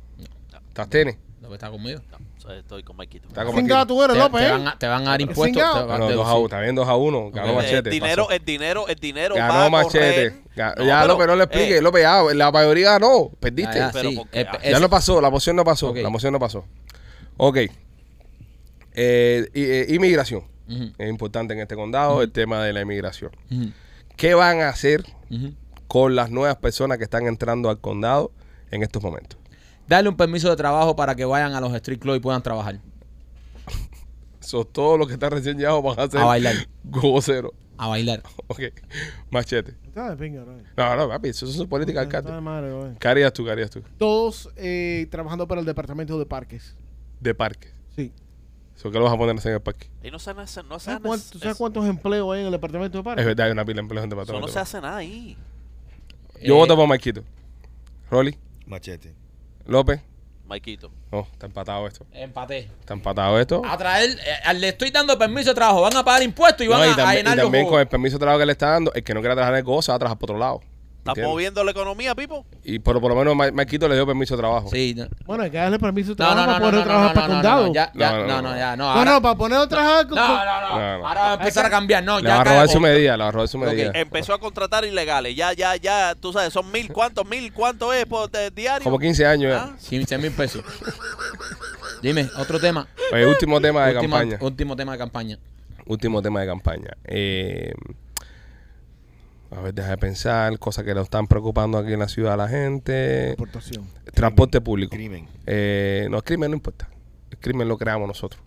¿Estás tenis? ¿Lo que está conmigo? No, estoy con Maquito. Está con Marquito. tú eres, Te, López. te ¿eh? van a, te van a dar ¿Es impuestos. te van dos a. Está bien 2 a 1. Ganó. Machete. el dinero, pasó. el dinero, el dinero Ganó Machete. No, ya, pero, López, no le explique. eh, López, ya, la mayoría ganó. Perdiste. Ya, ya, Pero sí. ¿por qué? Eh, Ya ese- no pasó, la moción no pasó. La moción no pasó. Ok. Eh, eh, inmigración. Es importante en este condado el tema de la inmigración. ¿Qué van a hacer con las nuevas personas que están entrando al condado en estos momentos? Darle un permiso de trabajo para que vayan a los street clubs y puedan trabajar. So, todos los que están recién llegados van a hacer A bailar. gocero. A bailar. Ok. Machete. Está de pinga, bro. No, no, papi, eso es su política, Está de alcalde. madre, bro. ¿Qué harías tú? ¿Qué harías tú? Todos eh, trabajando para el departamento de parques. De parque. Sí. So, ¿Qué lo vas a poner a en el parque? Y no se hace, no se ¿Sabes, hace, cuánto- ¿sabes es- cuántos empleos hay en el departamento de Es parques? verdad, hay una pila de empleos en el eso departamento. no se hace nada ahí. Yo Eh, voto por Marquito. Rolly, Machete. López. Maikito. No, está empatado esto. Empaté. Está empatado esto. A traer, eh, le estoy dando permiso de trabajo. Van a pagar impuestos y No, van y a, a también, y llenar los también con el permiso de trabajo que le está dando, el que no quiera trabajar en el gozo va a trabajar por otro lado. ¿Estás ¿Entiendes? moviendo la economía, Pipo? Y por, por lo menos Ma- Marquito le dio permiso de trabajo. Sí. No, Bueno, hay que darle permiso de no, trabajo no, no, para no, poder no, trabajar no, para no, el no, condado. no, ya, ya, No, no, no, no. no, ya, no. No, ahora- no, para poner a trabajar con- No, con- no, no. No, no. Ahora va a empezar a cambiar. No, Le ya va a robar su medida, le va a robar su Ok. medida. Empezó a contratar ilegales. Ya, ya, ya, tú sabes, son mil, ¿cuántos mil? ¿Cuánto es por de- diario? Como 15 años ya. Ah, 15 mil pesos. Dime, otro tema. Oye, último tema de campaña. Último tema de campaña. Último tema de campaña. Eh, a ver, deja de pensar, cosas que nos están preocupando aquí en la ciudad a la gente. Deportación. Transporte público. Crimen. Eh, no, el crimen no importa. El crimen lo creamos nosotros.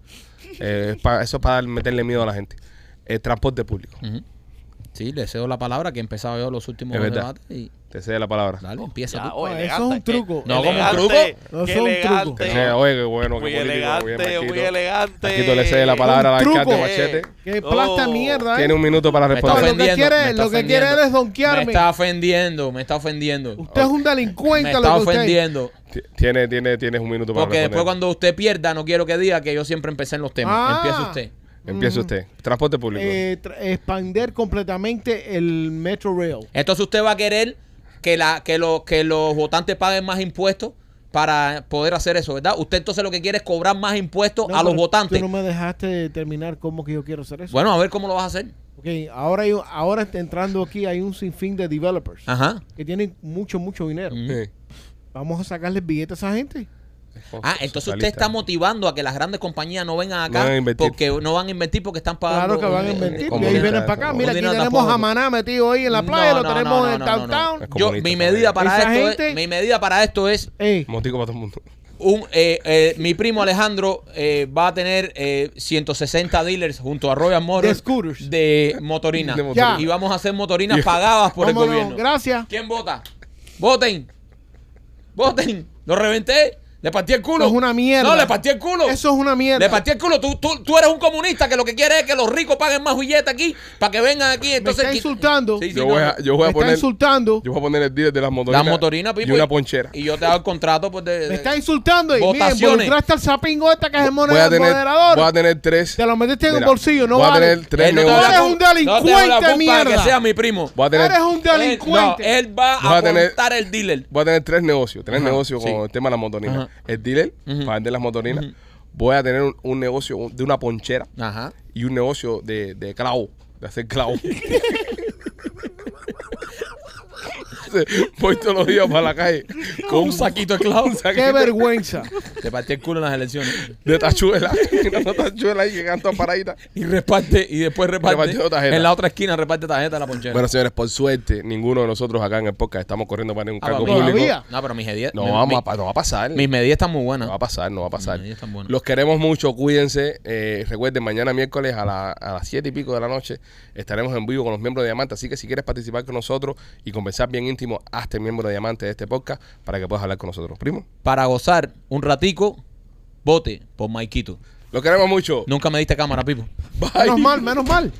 Eh, es pa- eso es para meterle miedo a la gente. El transporte público. Sí, le cedo la palabra que he empezado yo los últimos debates y Te cede la palabra. dale, empieza Ya, tú. oh, eso es un qué- truco. No, como un truco. No, qué eso es un truco. Te cede, oye, qué bueno, Muy qué elegante, muy Marquito. elegante. Marquito le cede la palabra al alcalde Machete. Que plasta Oh. mierda, ¿eh? Tiene un minuto para Me está No, lo responder. que quiere- me está lo que quiere ofendiendo. es donkearme. Me está ofendiendo, me está ofendiendo. Usted es un delincuente. Me lo está que ofendiendo. Ti- Tiene, tiene, tienes un minuto para Porque después responder. cuando usted pierda, no quiero que diga que yo siempre empecé en los temas. Ah. Empieza usted. Empieza usted. Transporte público. Eh, tra- expander completamente el Metro Rail. Entonces usted va a querer que, la, que, lo- que los votantes paguen más impuestos para poder hacer eso, ¿verdad? Usted entonces lo que quiere es cobrar más impuestos No, a los pero votantes. Tú no me dejaste determinar cómo que yo quiero hacer eso. Bueno, a ver cómo lo vas a hacer. Ok, ahora, hay, ahora está entrando aquí hay un sinfín de developers Ajá. que tienen mucho, mucho dinero. Mm. Sí. Vamos a sacarle billetes a esa gente. Ah, entonces usted está motivando a que las grandes compañías no vengan No acá van porque no van a invertir porque están pagando. Claro que van a un- invertir. como Y ahí vienen para acá. Mira, aquí tenemos tampoco. a Maná metido ahí en la playa, No, lo tenemos no, en no, downtown. Yo, mi medida para Esa esto gente- es, mi medida para esto es Ey, Motico para todo el mundo. un eh, eh, mi primo Alejandro eh, va a tener eh, 160 dealers junto a Royal Motors De de motorina. De motorina. Y vamos a hacer motorinas pagadas por el gobierno. Gracias. ¿Quién vota? Voten. Voten. Lo reventé. Le partí el culo. Eso es una mierda. No, le partí el culo. Eso es una mierda. Le partí el culo. Tú, tú, tú eres un comunista que lo que quiere es que los ricos paguen más billetes aquí para que vengan aquí. me Entonces, está qui- insultando. Sí, sí, Yo no, voy no. a, yo voy me a está poner. insultando. Yo voy a poner el dealer de las motorinas. Las motorinas, Pipo, Y una ponchera. Y yo te hago el contrato pues, de, Me de- está insultando. Y mira, Votaciones. involucraste al sapingo esta que es el Voy a moneda- tener, moderador. voy a tener tres. Te lo metiste en Mira, el bolsillo, no Voy a vale. tener tres Él no Eres un no delincuente, de mierda. que sea mi primo. Voy a tener, Eres un Él, no, delincuente. él va Voy a, a tener- el dealer. voy a tener tres negocios. Tres negocios con el tema de las motorinas. El dealer, para vender las motorinas. Voy a tener un, un negocio de una ponchera Ajá. y un negocio de, de clavo, de hacer clavo. Voy todos los días para la calle con un saquito de clavo, un Qué vergüenza. Te partí el culo en las elecciones. de tachuela. Una tachuela ahí que cantan paraditas. Y reparte, y después reparte. En la otra esquina reparte tarjeta a la ponchera. Bueno, señores, por suerte, ninguno de nosotros acá en el podcast estamos corriendo para ningún Ah, cargo público. Todavía. No, pero mis medidas. No, mi- vamos a, no va a pasar. Mis medidas están muy buenas. No va a pasar, no va a pasar. Mis medidas están buenas. Los queremos mucho, cuídense. Eh, recuerden, mañana miércoles a, la- a las 7 y pico de la noche estaremos en vivo con los miembros de Diamante. Así que si quieres participar con nosotros y conversar bien íntimo, hazte miembro de Diamante de este podcast para que puedas hablar con nosotros. Primo, Para gozar un ratico, vote por Maikito. lo queremos mucho. Nunca me diste cámara, Pipo. Bye. Menos mal, menos mal.